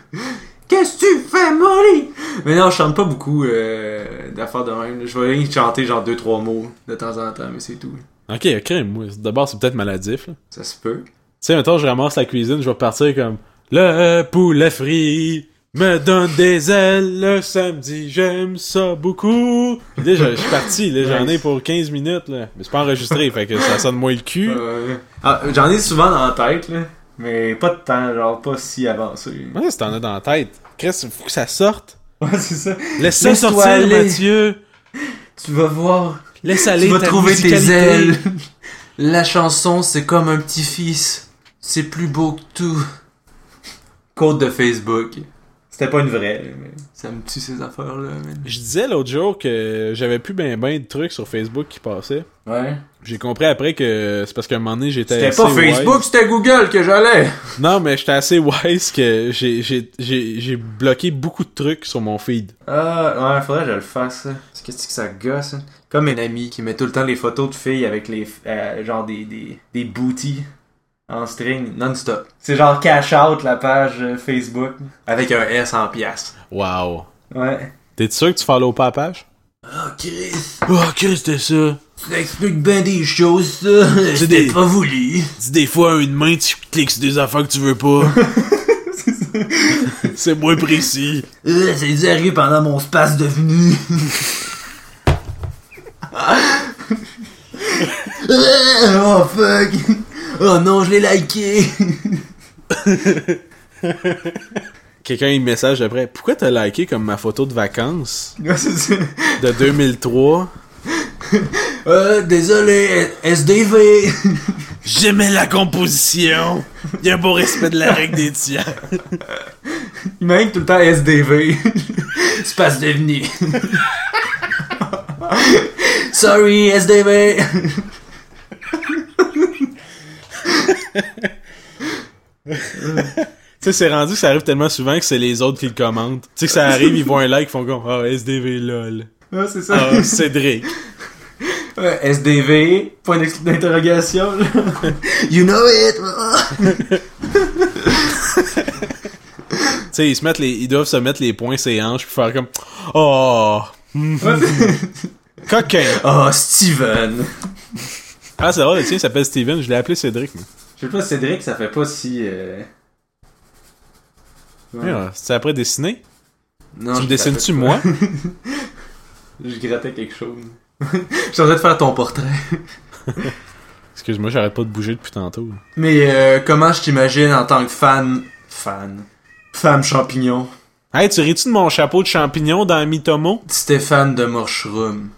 (laughs) Qu'est-ce que tu fais, Molly? Mais non, je chante pas beaucoup euh, d'affaires de même. Je vais rien chanter genre deux, trois mots de temps en temps, mais c'est tout. Ok, ok, moi, d'abord, c'est peut-être maladif, là. Tu Ça se peut. sais, mettons, je ramasse la cuisine, je vais partir comme... Le poulet frit me donne des ailes le samedi, j'aime ça beaucoup. Puis là, je suis parti, là, j'en ai pour 15 minutes, là. Mais c'est pas enregistré, (laughs) fait que ça sonne moins le cul. Euh, ah, J'en ai souvent dans la tête, là. Mais pas de temps, genre pas si avancé. Ouais, si t'en as dans la tête. Chris, faut que ça sorte. Ouais, c'est ça. Laisse ça sortir, aller. Mathieu. Tu vas voir. Laisse aller tu vas ta trouver tes ailes. (laughs) La chanson, c'est comme un petit-fils. C'est plus beau que tout. Code de Facebook. C'était pas une vraie, mais ça me tue ces affaires-là, man. Je disais l'autre jour que j'avais plus ben ben de trucs sur Facebook qui passaient. Ouais. J'ai compris après que c'est parce qu'à un moment donné, j'étais C'était assez pas Facebook, wise. c'était Google que j'allais. (laughs) Non, mais j'étais assez wise que j'ai, j'ai, j'ai, j'ai bloqué beaucoup de trucs sur mon feed. Ah, ouais, faudrait que je le fasse, ça. Parce que c'est que ça gosse, hein. Comme un ami qui met tout le temps les photos de filles avec les, euh, genre des, des, des booties en string non-stop. C'est genre cash out la page euh, Facebook avec un S en pièce. Wow. Ouais. T'es sûr que tu follow pas la page? Oh, Chris, Oh, Chris, c'était ça. ça explique bien des choses, ça. C'était des- pas voulu. Dis des fois, une main, tu cliques sur des affaires que tu veux pas. (laughs) c'est moins précis. Euh, c'est dû arriver pendant mon space devenu. Euh, (laughs) (laughs) oh fuck! Oh non, je l'ai liké! (laughs) Quelqu'un il message après. Pourquoi t'as liké comme ma photo de vacances? C'est de 2003? Euh, désolé, SDV! J'aimais la composition. Il y a un beau respect de la règle des tiers. Il m'inquiète tout le temps SDV. Space devenu. Sorry, SDV! Tu sais, c'est rendu que ça arrive tellement souvent que c'est les autres qui le commentent. Tu sais que ça arrive, ils voient un like, ils font comme Ah, SDV lol. Ouais, c'est ça. Ah, Cédric. Ouais, SDV, point d'interrogation. (laughs) you know it! Tu sais, ils se mettent les, ils doivent se mettre les poings sur les hanches puis faire comme, oh, coquin. Oh, Steven! Ah, c'est vrai, le tien s'appelle Steven, je l'ai appelé Cédric. Je sais pas, Cédric, ça fait pas si... euh, ouais. Ouais, C'est après dessiné? Non, tu me dessines-tu moi? (laughs) Je grattais quelque chose. (laughs) Je suis en train de faire ton portrait. (laughs) Excuse-moi, j'arrête pas de bouger depuis tantôt. Mais euh, comment je t'imagine en tant que fan... Fan. Femme champignon? Hey, tu ris-tu de mon chapeau de champignon dans Mitomo? Stéphane de Morshroom.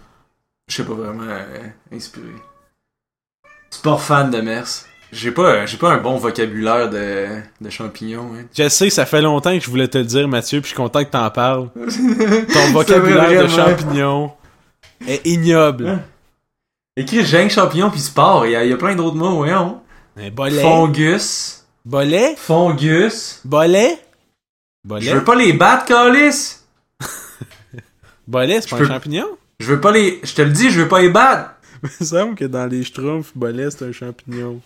Je sais pas vraiment euh, inspiré. Sport fan de Mers. J'ai pas, j'ai pas un bon vocabulaire de, de champignons. Hein. Je sais, ça fait longtemps que je voulais te le dire, Mathieu, puis je suis content que t'en parles. (laughs) Ton vocabulaire de vraiment. champignon est ignoble. Écrit Geng champignon puis sport, il y, y a plein d'autres mots, voyons. Un bolet. Fongus. Bolet? Fongus. Bolet? Je Bolet? veux pas les battre, Calis. (laughs) Bolet, c'est pas Je un peux- champignon? Je veux pas les. Je te le dis, je veux pas les battre. (laughs) Il me semble que dans les schtroumpfs, bolet, c'est un champignon.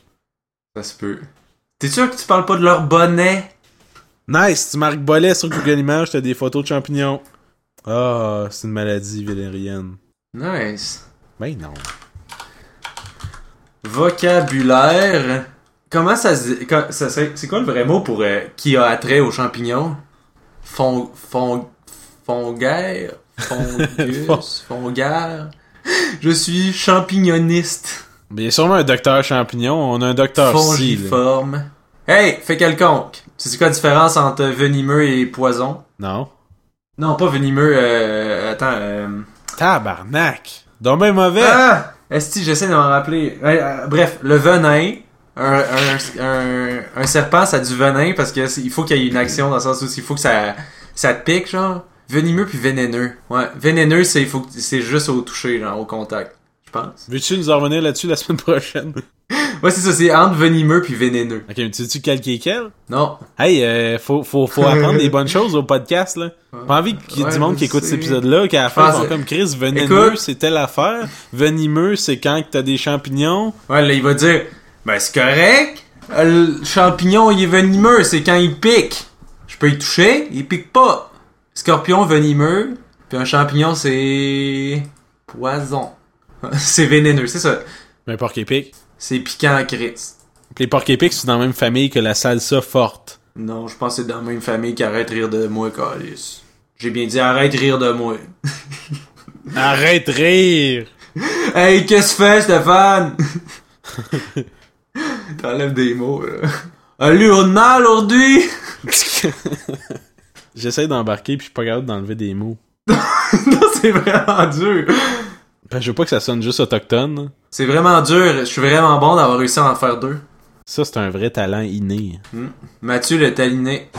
Ça se peut. T'es sûr que tu parles pas de leur bonnet? Nice, tu marques bolet sur Google Images, t'as des photos de champignons. Ah, c'est une maladie valérienne. Nice. Ben non. Vocabulaire. Comment ça se dit- C'est quoi le vrai mot pour euh, qui a attrait aux champignons? Fong. Fong. Fongaire? Fongus? (laughs) Fongaire? Je suis champignoniste. Mais il y a sûrement un docteur champignon, on a un docteur. Fongiforme. Hey, fais quelconque. C'est quoi la différence entre venimeux et poison? Non. Non, pas venimeux, euh, attends, euh... Tabarnak! Donc ben mauvais! Ah! Esti, j'essaie de m'en rappeler. Euh, bref, le venin. Un, un, un, un serpent, ça a du venin parce que il faut qu'il y ait une action dans le sens où il faut que ça, ça te pique, genre. Venimeux puis vénéneux. Ouais. Vénéneux, faut c'est juste au toucher, genre, au contact. Pense. Veux-tu nous en revenir là-dessus la semaine prochaine? (laughs) Ouais, c'est ça, c'est entre venimeux puis vénéneux. ok, mais tu sais-tu quel qui est quel? Non. Hey, euh, faut, faut, faut apprendre des bonnes choses au podcast, là. Pas envie qu'il y ait Ouais, du monde qui écoute cet épisode-là, qu'à la fin, sont comme Chris, venimeux, c'est telle affaire. Venimeux, c'est quand que t'as des champignons. Ouais, là, il va dire, ben, c'est correct. Euh, Le champignon, il est venimeux, c'est quand il pique. Je peux y toucher, il pique pas. Scorpion venimeux, puis un champignon, c'est poison. (laughs) c'est vénéneux, c'est ça. Mais porc épic. C'est piquant à Christ. Les porc épics, c'est dans la même famille que la salsa forte. Non, je pense que c'est dans la même famille qui arrête de rire de moi, Calis. J'ai bien dit arrête de rire de moi. (laughs) Arrête de rire! (laughs) hey, qu'est-ce que tu fais, Stéphane? T'enlèves des mots, là. Allez, on a aujourd'hui! J'essaie d'embarquer puis je suis pas capable d'enlever des mots. non, c'est vraiment dur. Ben, je veux pas que ça sonne juste autochtone. C'est vraiment dur. Je suis vraiment bon d'avoir réussi à en faire deux. Ça, c'est un vrai talent inné. Mathieu le taliné.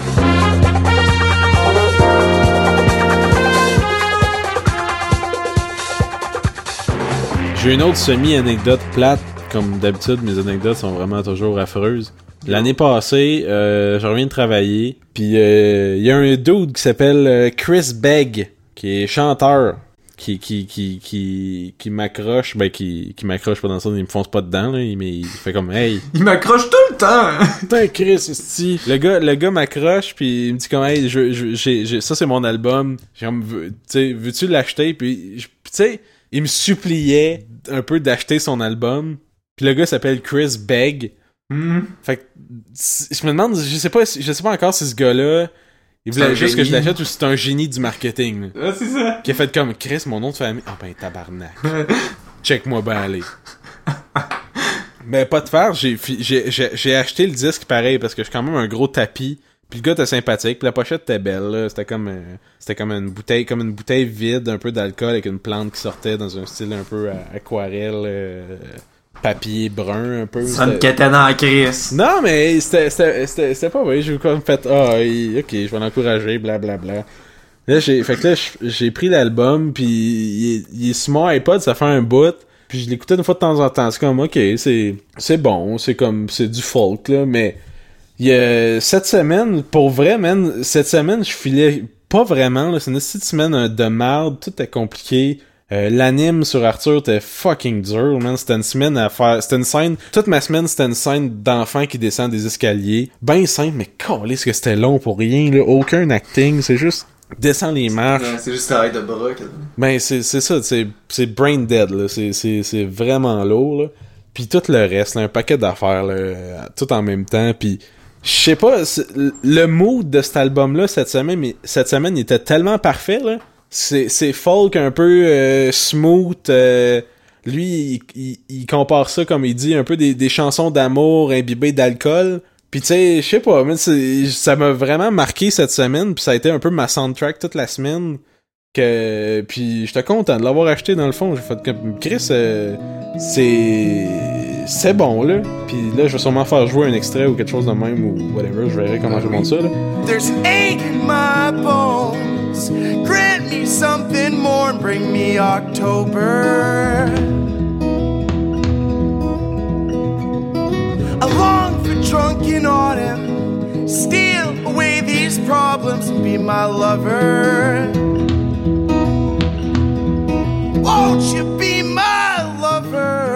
J'ai une autre semi-anecdote plate. Comme d'habitude, mes anecdotes sont vraiment toujours affreuses. L'année passée, euh, je reviens de travailler, puis euh, il y a un dude qui s'appelle euh, Chris Begg, qui est chanteur, qui qui qui qui, qui m'accroche, ben qui qui m'accroche pas dans le sens, il me fonce pas dedans là, il- mais il fait comme hey, Il m'accroche tout le temps. (laughs) Putain, Chris, esti. Le gars, le gars m'accroche, puis il me dit comme, hey, je, je- j'ai, ça c'est mon album. Veux- tu sais, veux-tu l'acheter? Puis, tu sais, il me suppliait un peu d'acheter son album. Puis le gars s'appelle Chris Begg. Hmm. Fait que, je me demande, je sais pas, je sais pas encore si ce gars-là, il voulait juste que je l'achète ou c'est un génie du marketing. là. Ah, c'est ça. Qui a fait comme, Chris, mon nom de famille. Ah ben, tabarnak. (laughs) Check-moi ben aller. Mais pas de faire, j'ai, acheté le disque pareil parce que je suis quand même un gros tapis. Puis le gars était sympathique, puis la pochette était belle. là. C'était comme euh, c'était comme une bouteille comme une bouteille vide, un peu d'alcool avec une plante qui sortait dans un style un peu euh, aquarelle, euh, papier brun un peu. Ça me quétaine en crise. non, mais c'était, pas vrai. J'ai comme fait, ah, ok, je vais l'encourager, blablabla. Là, j'ai, fait que là, j'ai pris l'album, puis il est, il est sur mon iPod, ça fait un bout. Puis je l'écoutais une fois de temps en temps. C'est comme, ok, c'est, c'est bon, c'est comme, c'est du folk, là, mais il y a, cette semaine, pour vrai, man, cette semaine, je filais pas vraiment, là. C'est une petite semaine de merde, tout est compliqué. Euh, L'anime sur Arthur était fucking dur, man. C'était une semaine à faire. C'était une scène. Toute ma semaine, c'était une scène d'enfant qui descend des escaliers. Ben simple, mais ce que c'était long pour rien, là. Aucun acting. C'est juste descend les marches. C'est juste travail de bras. Ben, c'est c'est ça, c'est c'est brain dead, là. C'est- C'est c'est vraiment lourd, là. Puis tout le reste, là, un paquet d'affaires, là, tout en même temps. Puis je sais pas, le mood de cet album-là cette semaine, mais cette semaine, il était tellement parfait, là. C'est c'est folk un peu euh, smooth. euh, lui, il, il- il compare ça, comme il dit, un peu des, des chansons d'amour imbibées d'alcool. Puis tu sais, je sais pas, mais ça m'a vraiment marqué cette semaine, puis ça a été un peu ma soundtrack toute la semaine. Que puis j'étais content de l'avoir acheté dans le fond. J'ai fait comme Chris, euh, c'est c'est bon là. Puis là, je vais sûrement faire jouer un extrait ou quelque chose de même ou whatever. Je verrai comment je monte ça là. There's ache in my. Grant me something more and bring me October. I long for drunken autumn. Steal away these problems and be my lover. Won't you be my lover?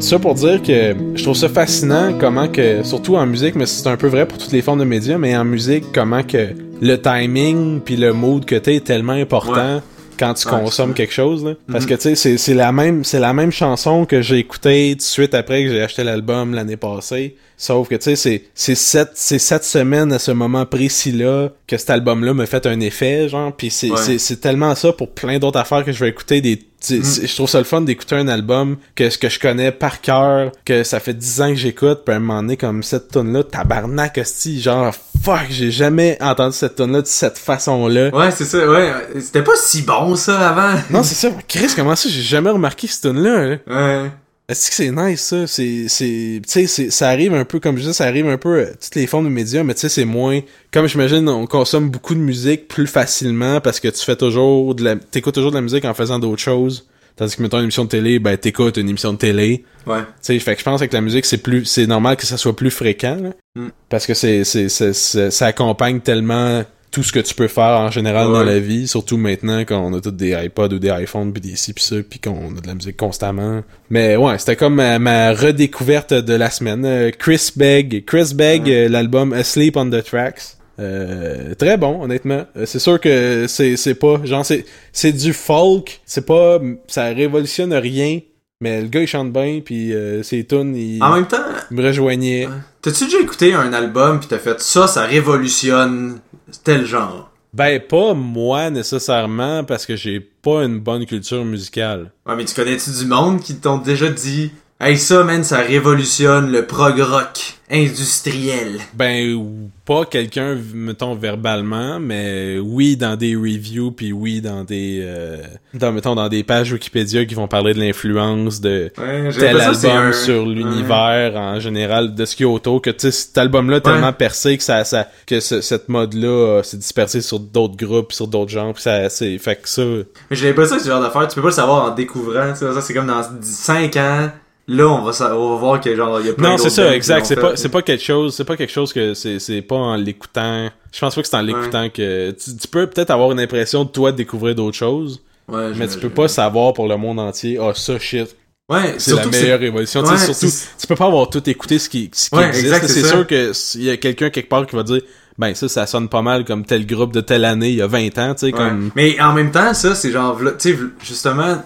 Ça pour dire que je trouve ça fascinant comment que, surtout en musique, mais c'est un peu vrai pour toutes les formes de médias, mais en musique, comment que le timing puis le mood que t'as est tellement important Ouais. quand tu Ouais, consommes quelque chose. Là. Parce Mhm. que tu sais, c'est- c'est la même c'est la même chanson que j'ai écoutée tout de suite après que j'ai acheté l'album l'année passée. Sauf que tu sais, c'est c'est cette c'est cette semaine à ce moment précis là que cet album là me fait un effet genre. Puis c'est Ouais. c'est c'est tellement ça pour plein d'autres affaires que je vais écouter des c'est- je trouve ça le fun d'écouter un album que ce que je connais par cœur, que ça fait 10 ans que j'écoute, puis à un moment donné, comme cette tune là tabarnak, hostie, genre, fuck, j'ai jamais entendu cette tune là de cette façon-là. Ouais, c'est ça, ouais. C'était pas si bon, ça, avant. Non, c'est ça, Chris, comment ça, j'ai jamais remarqué cette tune là Ouais. Est-ce que c'est nice, ça? C'est, c'est, tu sais, c'est- ça arrive un peu, comme je dis, ça arrive un peu à toutes les formes de médias, mais tu sais, c'est moins, comme j'imagine, on consomme beaucoup de musique plus facilement parce que tu fais toujours de la, t'écoutes toujours de la musique en faisant d'autres choses. Tandis que, mettons, une émission de télé, ben, t'écoutes une émission de télé. Ouais. Tu sais, fait que je pense que la musique, c'est plus, c'est normal que ça soit plus fréquent, là. Mm. Parce que c'est, c'est, c'est- c'est- ça accompagne tellement tout ce que tu peux faire en général dans la vie, surtout maintenant qu'on a tous des iPods ou des iPhones pis des ci pis ça, pis qu'on a de la musique constamment. Mais ouais, c'était comme ma, ma redécouverte de la semaine. Euh, Chris Begg, Chris Begg, euh, l'album Asleep on the Tracks. Euh, très bon, honnêtement. Euh, c'est sûr que c'est c'est pas genre c'est c'est du folk, c'est pas ça révolutionne rien, mais le gars il chante bien puis euh, ses tunes il En même temps, me rejoignait. t'as-tu déjà écouté un album pis t'as fait ça, ça révolutionne tel genre? Ben pas moi nécessairement parce que j'ai pas une bonne culture musicale. Ouais, mais tu connais-tu du monde qui t'ont déjà dit Hey, ça, man, ça révolutionne le prog rock industriel. Ben pas quelqu'un mettons verbalement, mais oui dans des reviews puis oui dans des euh, dans mettons dans des pages Wikipédia qui vont parler de l'influence de Ouais, tel album un- sur l'univers en général de ce qu'il y a autour que tu sais cet album là tellement percé que ça ça que ce- cette mode là s'est dispersé sur d'autres groupes sur d'autres genres puis ça c'est fait que ça. Mais j'ai l'impression que c'est le genre d'affaire, tu peux pas le savoir en découvrant, tu sais, ça c'est comme dans 5 ans, là on va, on va voir que genre, il y a plein Non, c'est ça, exact. C'est pas, c'est pas quelque chose, c'est pas quelque chose que c'est, c'est pas en l'écoutant. Je pense pas que c'est en l'écoutant que tu, tu peux peut-être avoir une impression de toi de découvrir d'autres choses, Ouais, mais tu peux pas savoir pour le monde entier. Ah, ça shit, Ouais, c'est la meilleure évolution. Tu sais, Ouais, surtout, tu peux pas avoir tout écouté ce qui, ce qui existe. c'est sûr que s'il y a quelqu'un quelque part qui va dire, ben ça, ça sonne pas mal comme tel groupe de telle année, il y a 20 ans, tu sais, Ouais. comme. Mais en même temps, ça, c'est genre, tu sais, justement,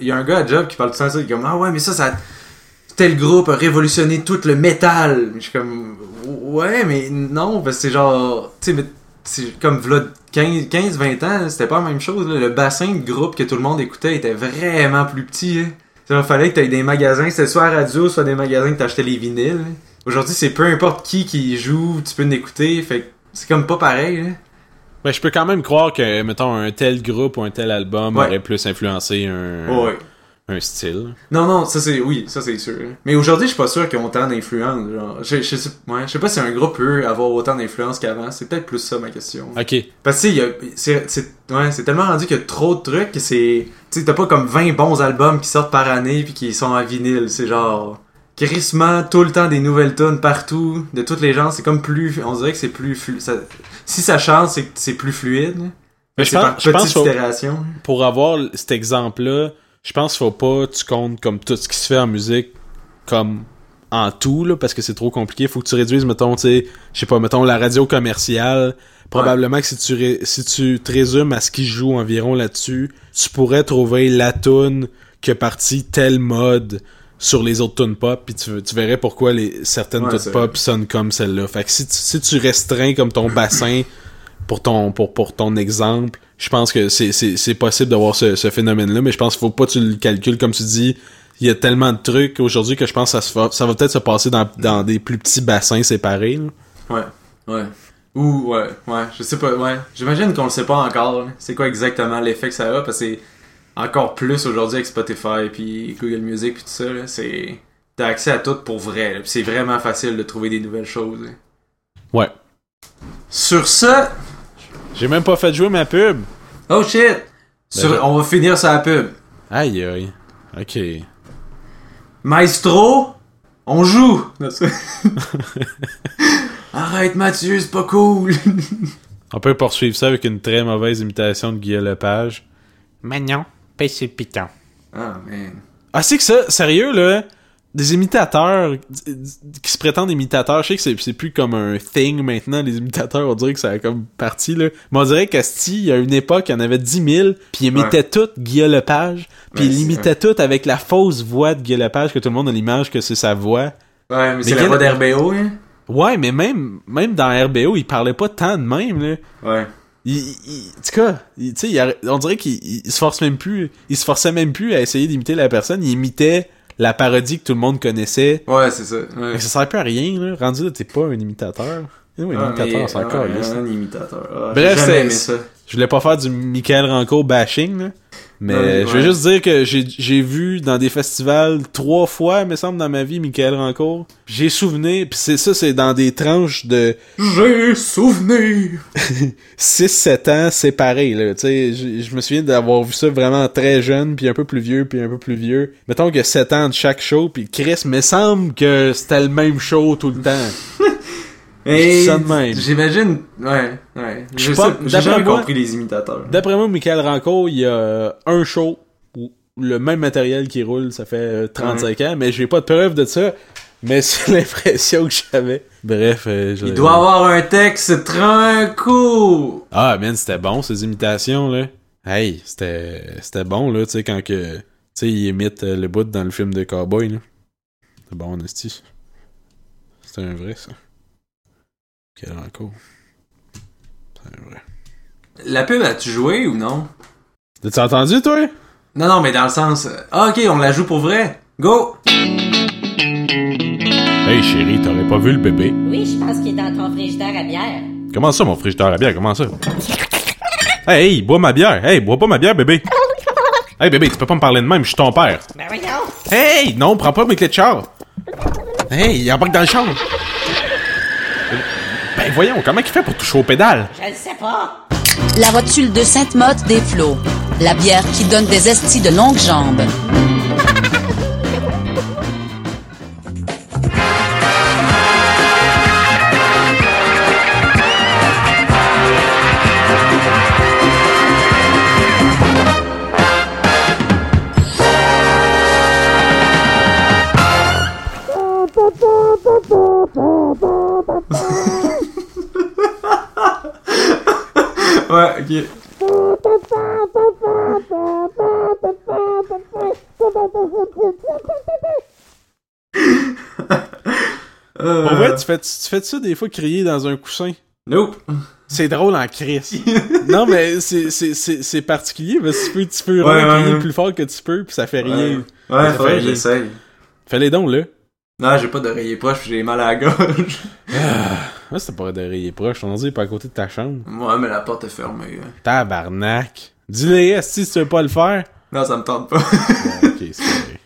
il y a un gars à Job qui parle tout ça, il est comme, ah ouais, mais ça, ça, tel groupe a révolutionné tout le métal. Je suis comme, ouais, mais non, parce que c'est genre, tu sais, mais c'est comme, v'là 15, 15, 20 ans, c'était pas la même chose, là. Le bassin de groupe que tout le monde écoutait était vraiment plus petit, hein. Il fallait que t'aies des magasins, c'était soit à radio, soit des magasins que t'achetais les vinyles. hein. Aujourd'hui, c'est peu importe qui qui joue, tu peux l'écouter, fait c'est comme pas pareil, hein. Ben, je peux quand même croire que, mettons, un tel groupe ou un tel album Ouais. aurait plus influencé un, Ouais. un style. Non, non, ça c'est. Oui, ça c'est sûr. Mais aujourd'hui, je suis pas sûr qu'ils ont autant d'influence. Genre, je, je, sais, ouais, je sais pas si un groupe peut avoir autant d'influence qu'avant. C'est peut-être plus ça ma question. Ok. Parce que, c'est, c'est, ouais, c'est tellement rendu qu'il y a trop de trucs que c'est. Tu sais, t'as pas comme 20 bons albums qui sortent par année puis qui sont en vinyle. C'est genre. Crissement, tout le temps des nouvelles tunes partout, de toutes les genres. C'est comme plus. On dirait que c'est plus. flu- ça- si ça change, c'est c'est plus fluide. Mais je pense, je pense itération. pour avoir cet exemple-là, je pense qu'il faut pas tu comptes comme tout ce qui se fait en musique comme en tout, là, parce que c'est trop compliqué. Faut que tu réduises, mettons, tu sais, je sais pas, mettons, la radio commerciale. Probablement que si tu, ré- si tu te résumes à ce qui joue environ là-dessus, tu pourrais trouver la tune qui a parti tel mode sur les autres tunes pop, puis tu, tu verrais pourquoi les, certaines Ouais, tunes pop sonnent comme celle-là. Fait que si tu, si tu restreins comme ton (clears throat) bassin pour ton, pour, pour ton exemple, je pense que c'est, possible d'avoir ce, ce phénomène-là, mais je pense qu'il faut pas que tu le calcules comme tu dis. Il y a tellement de trucs aujourd'hui que je pense que ça, se fa- ça va peut-être se passer dans, dans des plus petits bassins séparés. là. Ouais, ouais. Ou, ouais, ouais, je sais pas, ouais. J'imagine qu'on le sait pas encore. C'est quoi exactement l'effet que ça a, parce que encore plus aujourd'hui avec Spotify, puis Google Music, puis tout ça, là. C'est. T'as accès à tout pour vrai, là. Puis c'est vraiment facile de trouver des nouvelles choses, là. Ouais. Sur ça, J'ai même pas fait jouer ma pub. oh shit! Sur- Ben, on va finir sur la pub. Aïe aïe. Ok. Maestro, on joue! (laughs) Arrête Mathieu, c'est pas cool! (laughs) On peut poursuivre ça avec une très mauvaise imitation de Guillaume Lepage. Magnon, pêche le piton. Ah, man. Ah, c'est que ça, sérieux, là, des imitateurs qui se prétendent imitateurs, je sais que c'est, c'est plus comme un thing maintenant, les imitateurs, on dirait que ça a comme parti, là. Mais on dirait qu'Asti, il y a une époque, il y en avait 10 000, puis il imitait tout Guillaume Lepage, puis Ouais, il c'est imitait tout avec la fausse voix de Guillaume Lepage, que tout le monde a l'image que c'est sa voix. Ouais, mais c'est Mais la voix d'RBO, hein? Ouais, mais même, même dans RBO, il parlait pas tant de même, là. Ouais. Il, il- en tout cas, il- on dirait qu'il il- il se force même plus, il se forçait même plus à essayer d'imiter la personne, il imitait la parodie que tout le monde connaissait. Ouais, c'est ça. Ouais. Mais ça sert plus à rien, là. Rendu là, t'es pas un imitateur. Oui, un Ah, imitateur, mais- c'est ah, encore lisse. un imitateur. Ah, Bref, c'est-. Je voulais pas faire du Michael Ranco bashing, là. Mais je veux ouais. juste dire que j'ai j'ai vu dans des festivals trois fois, me semble, dans ma vie, Michael Rancourt. J'ai souvenir, pis c'est ça, c'est dans des tranches de J'ai souvenir! (laughs) 6-7 ans séparés, là. Tu sais, je je me souviens d'avoir vu ça vraiment très jeune, puis un peu plus vieux, puis un peu plus vieux. Mettons que 7 ans de chaque show, puis Chris, me semble que c'était le même show tout le temps. (laughs) Et ça de même. J'imagine, ouais, ouais. Je sais j'ai d'après jamais moi- compris les imitateurs. D'après moi, Michael Rancourt, il y a un show où le même matériel qui roule, ça fait euh, 35 ans, mais j'ai pas de preuve de ça. Mais (laughs) c'est l'impression que j'avais. Bref, euh, Il doit avoir un texte tranquille. Ah, man, c'était bon, ces imitations, là. Hey, c'était c'était bon, là, tu sais, quand que... Tu sais, il imite euh, le bout dans le film de Cowboy, là. C'est bon, Nasty. C'était un vrai, ça. Quel encore. C'est vrai. La pub, as-tu joué ou non? T'as-tu entendu, toi? Non, non, mais dans le sens. euh, Ah, ok, on la joue pour vrai. Go! Hey, chérie, t'aurais pas vu le bébé? Oui, je pense qu'il est dans ton frigidaire à bière. Comment ça, mon frigidaire à bière? Comment ça? Hey, hey, bois ma bière! Hey, bois pas ma bière, bébé! Hey, bébé, tu peux pas me parler de même, je suis ton père! Ben voyons. Hey, non, prends pas mes clés de char! Hey, il embarque dans le char! Ben voyons, comment il fait pour toucher aux pédales? Je le sais pas. La rotule de Sainte-Motte des Flots. La bière qui donne des estis de longues jambes. Ouais, ok. Euh, Pour vrai, tu fais, tu fais ça des fois crier dans un coussin? Nope. C'est drôle en crise. (laughs) non, mais c'est, particulier, parce que tu peux, tu peux Ouais, vraiment ouais, crier ouais. le plus fort que tu peux, puis ça fait rien. Ouais, Ça faudrait fait j'essaye. Fais-les donc, là. Non, j'ai pas d'oreiller proche, j'ai mal à la gorge. Ah, c'était pas d'oreiller proche, on dit pas à côté de ta chambre. Ouais, mais la porte est fermée. hein. Tabarnak. Dis-le, si tu veux pas le faire. Non, ça me tente pas. ok, c'est (laughs) correct.